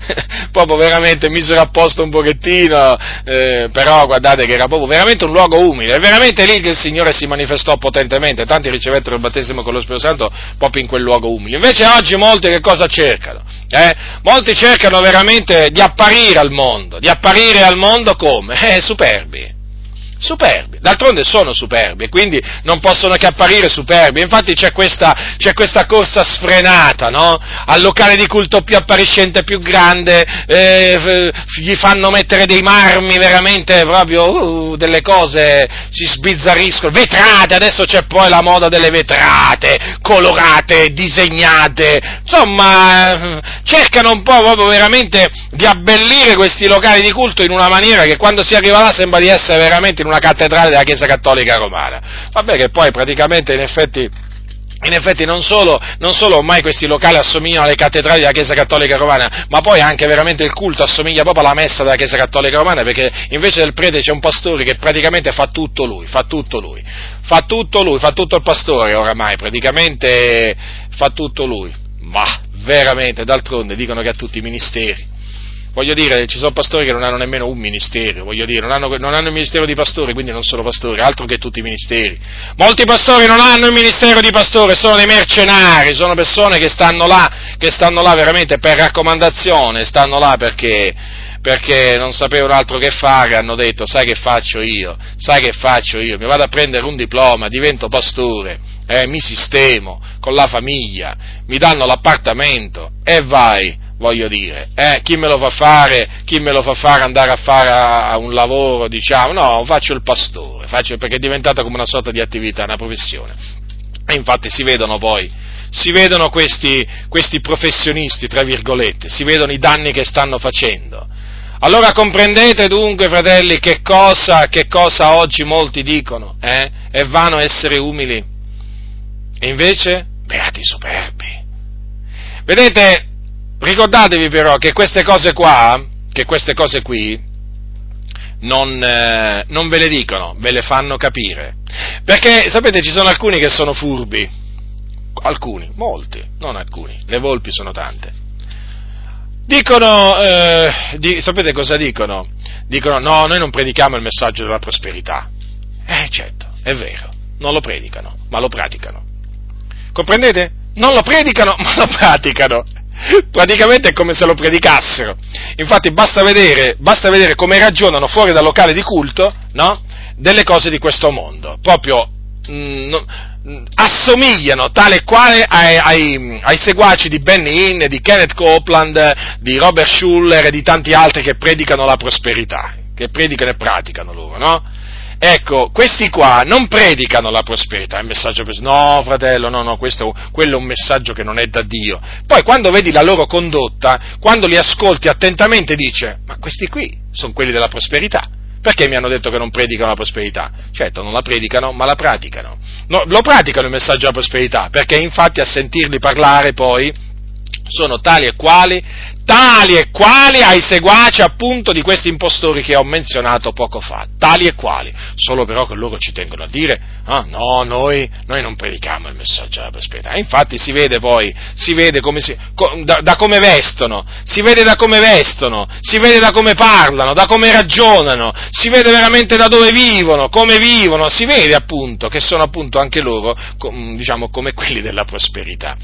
<laughs> proprio veramente misero a posto un pochettino, eh, però guardate che era proprio veramente un luogo umile, è veramente lì che il Signore si manifestò potentemente, tanti ricevettero il battesimo con lo Spirito Santo proprio in quel luogo umile. Invece oggi molti che cosa cercano? Eh? Molti cercano veramente di apparire al mondo, di apparire al mondo come? Eh, superbi superbi, d'altronde sono superbi e quindi non possono che apparire superbi, infatti c'è questa, c'è questa corsa sfrenata, no? Al locale di culto più appariscente, più grande, eh, gli fanno mettere dei marmi veramente proprio, uh, delle cose, si sbizzarriscono, vetrate, adesso c'è poi la moda delle vetrate, colorate, disegnate, insomma, cercano un po' proprio veramente di abbellire questi locali di culto in una maniera che quando si arriva là sembra di essere veramente in una cattedrale della Chiesa Cattolica Romana. Vabbè che poi praticamente in effetti in effetti non solo, non solo, ormai questi locali assomigliano alle cattedrali della Chiesa Cattolica Romana, ma poi anche veramente il culto assomiglia proprio alla messa della Chiesa Cattolica Romana, perché invece del prete c'è un pastore che praticamente fa tutto lui, fa tutto lui, fa tutto lui, fa tutto il pastore oramai, praticamente fa tutto lui. Ma veramente, d'altronde dicono che ha tutti i ministeri voglio dire, ci sono pastori che non hanno nemmeno un ministero, voglio dire, non hanno, non hanno il ministero di pastore, quindi non sono pastori, altro che tutti i ministeri. Molti pastori non hanno il ministero di pastore, sono dei mercenari, sono persone che stanno là, che stanno là veramente per raccomandazione, stanno là perché, perché non sapevano altro che fare, hanno detto, sai che faccio io, sai che faccio io, mi vado a prendere un diploma, divento pastore, eh, mi sistemo con la famiglia, mi danno l'appartamento e vai voglio dire, eh, chi me lo fa fare, chi me lo fa fare andare a fare a, a un lavoro, diciamo, no, faccio il pastore, faccio, perché è diventata come una sorta di attività, una professione. E infatti si vedono poi, si vedono questi, questi professionisti, tra virgolette, si vedono i danni che stanno facendo. Allora comprendete dunque, fratelli, che cosa, che cosa oggi molti dicono, eh? È vano essere umili. E invece, beati superbi. Vedete, Ricordatevi però che queste cose qua, che queste cose qui, non, eh, non, ve le dicono, ve le fanno capire. Perché sapete ci sono alcuni che sono furbi, alcuni, molti, non alcuni, le volpi sono tante. Dicono, eh, di, sapete cosa dicono? Dicono no, noi non predichiamo il messaggio della prosperità. Eh certo, è vero, non lo predicano, ma lo praticano. Comprendete? Non lo predicano, <laughs> ma lo praticano praticamente è come se lo predicassero. Infatti basta vedere, basta vedere come ragionano fuori dal locale di culto, no? Delle cose di questo mondo. Proprio mh, mm, mm, assomigliano tale e quale ai, ai, ai, seguaci di Benny Hinn, di Kenneth Copeland, di Robert Schuller e di tanti altri che predicano la prosperità, che predicano e praticano loro, no? Ecco, questi qua non predicano la prosperità, il messaggio per... No, fratello, no, no, questo, quello è un messaggio che non è da Dio. Poi quando vedi la loro condotta, quando li ascolti attentamente dice, ma questi qui sono quelli della prosperità. Perché mi hanno detto che non predicano la prosperità? Certo, non la predicano, ma la praticano. No, lo praticano il messaggio della prosperità, perché infatti a sentirli parlare poi sono tali e quali tali e quali ai seguaci appunto di questi impostori che ho menzionato poco fa, tali e quali, solo però che loro ci tengono a dire, ah, no, noi, noi, non predichiamo il messaggio della prosperità, infatti si vede poi, si vede come si, da, da, come vestono, si vede da come vestono, si vede da come parlano, da come ragionano, si vede veramente da dove vivono, come vivono, si vede appunto che sono appunto anche loro, diciamo, come quelli della prosperità.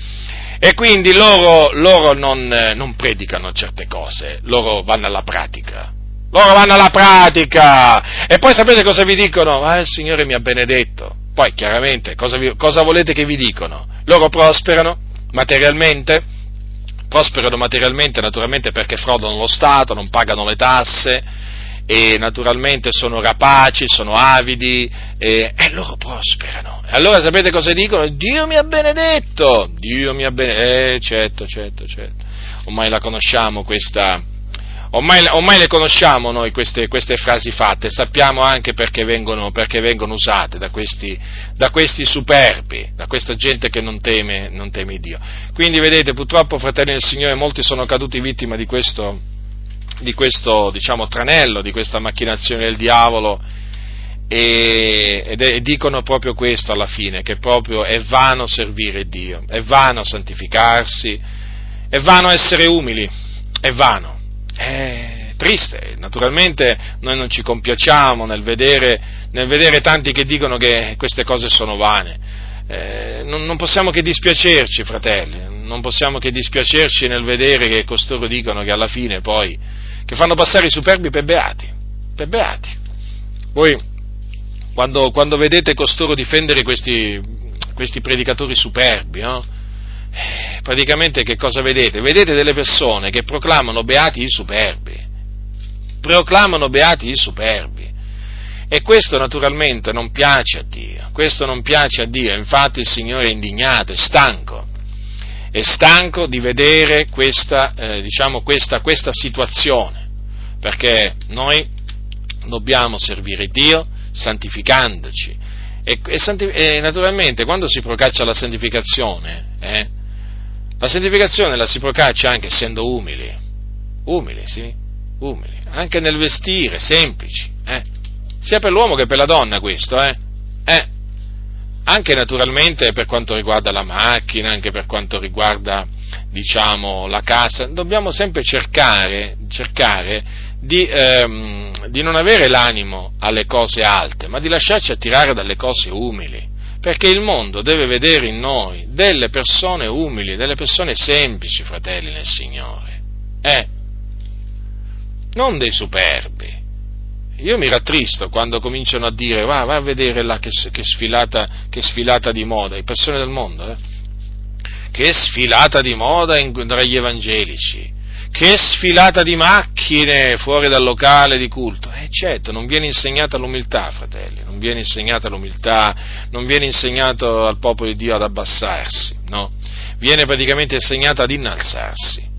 E quindi loro, loro non, non predicano certe cose, loro vanno alla pratica. Loro vanno alla pratica! E poi sapete cosa vi dicono? Ah, il Signore mi ha benedetto. Poi chiaramente cosa, vi, cosa volete che vi dicano? Loro prosperano materialmente? Prosperano materialmente naturalmente perché frodano lo Stato, non pagano le tasse, e naturalmente sono rapaci, sono avidi e, e loro prosperano. E allora sapete cosa dicono? Dio mi ha benedetto, Dio mi ha benedetto, eh certo, certo, certo, ormai la conosciamo questa, ormai, ormai le conosciamo noi queste, queste, frasi fatte, sappiamo anche perché vengono, perché vengono usate da questi, da questi, superbi, da questa gente che non teme, non teme Dio. Quindi vedete, purtroppo, fratelli del Signore, molti sono caduti vittima di questo, di questo diciamo, tranello, di questa macchinazione del diavolo e, è, dicono proprio questo alla fine, che proprio è vano servire Dio, è vano santificarsi, è vano essere umili, è vano, è triste, naturalmente noi non ci compiacciamo nel vedere, nel vedere tanti che dicono che queste cose sono vane, eh, non, non, possiamo che dispiacerci, fratelli, non possiamo che dispiacerci nel vedere che costoro dicono che alla fine poi che fanno passare i superbi per beati, per beati. Voi quando, quando vedete costoro difendere questi, questi predicatori superbi, no? Eh, praticamente che cosa vedete? Vedete delle persone che proclamano beati i superbi, proclamano beati i superbi. E questo naturalmente non piace a Dio, questo non piace a Dio, infatti il Signore è indignato, è stanco, è stanco di vedere questa, eh, diciamo, questa, questa situazione, perché noi dobbiamo servire Dio santificandoci. E, e, e, naturalmente quando si procaccia la santificazione, eh, la santificazione la si procaccia anche essendo umili, umili, sì, umili, anche nel vestire, semplici, eh, sia per l'uomo che per la donna questo, eh, eh, anche naturalmente per quanto riguarda la macchina, anche per quanto riguarda, diciamo, la casa, dobbiamo sempre cercare, cercare di, ehm, di non avere l'animo alle cose alte, ma di lasciarci attirare dalle cose umili perché il mondo deve vedere in noi delle persone umili, delle persone semplici, fratelli nel Signore. Eh, non dei superbi. Io mi rattristo quando cominciano a dire va, va a vedere là che, che, sfilata, che sfilata di moda, le persone del mondo, eh? che sfilata di moda in, tra gli evangelici, che sfilata di macchine fuori dal locale di culto. Eh certo, non viene insegnata l'umiltà, fratelli, non viene insegnata l'umiltà, non viene insegnato al popolo di Dio ad abbassarsi, no? Viene praticamente insegnata ad innalzarsi.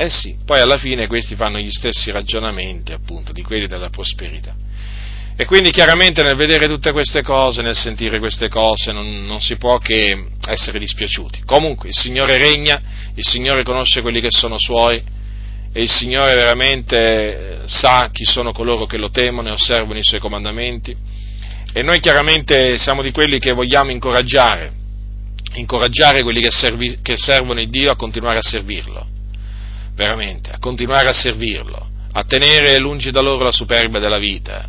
Eh sì, poi alla fine questi fanno gli stessi ragionamenti, appunto, di quelli della prosperità. E quindi chiaramente nel vedere tutte queste cose, nel sentire queste cose, non, non, si può che essere dispiaciuti. Comunque il Signore regna, il Signore conosce quelli che sono suoi, e il Signore veramente eh, sa chi sono coloro che lo temono e osservano i suoi comandamenti e noi chiaramente siamo di quelli che vogliamo incoraggiare, incoraggiare quelli che, servi, che servono il Dio a continuare a servirlo, veramente, a continuare a servirlo, a tenere lungi da loro la superbia della vita,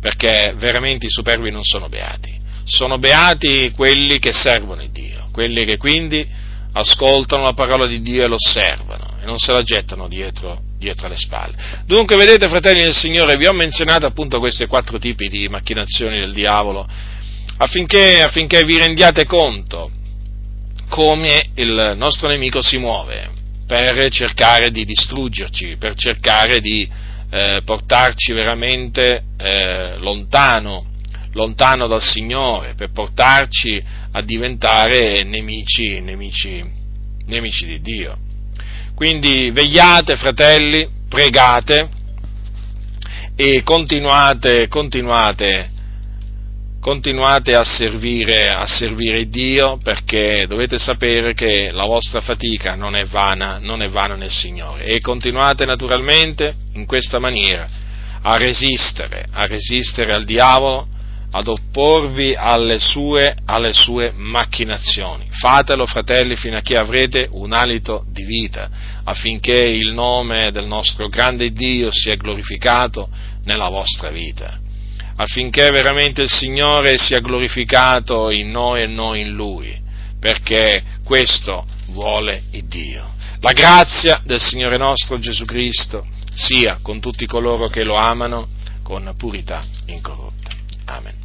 perché veramente i superbi non sono beati, sono beati quelli che servono il Dio, quelli che quindi ascoltano la parola di Dio e lo osservano e non se la gettano dietro, dietro le spalle. Dunque, vedete, fratelli del Signore, vi ho menzionato appunto questi quattro tipi di macchinazioni del diavolo affinché, affinché vi rendiate conto come il nostro nemico si muove per cercare di distruggerci, per cercare di eh, portarci veramente eh, lontano, lontano dal Signore, per portarci a diventare nemici, nemici, nemici di Dio. Quindi vegliate, fratelli, pregate e continuate, continuate, continuate a servire, a servire Dio perché dovete sapere che la vostra fatica non è vana, non è vana nel Signore e continuate naturalmente in questa maniera a resistere, a resistere al diavolo ad opporvi alle sue, alle sue, macchinazioni. Fatelo, fratelli, fino a che avrete un alito di vita, affinché il nome del nostro grande Dio sia glorificato nella vostra vita, affinché veramente il Signore sia glorificato in noi e noi in Lui, perché questo vuole il Dio. La grazia del Signore nostro Gesù Cristo sia con tutti coloro che lo amano con purità incorrotta. Amen.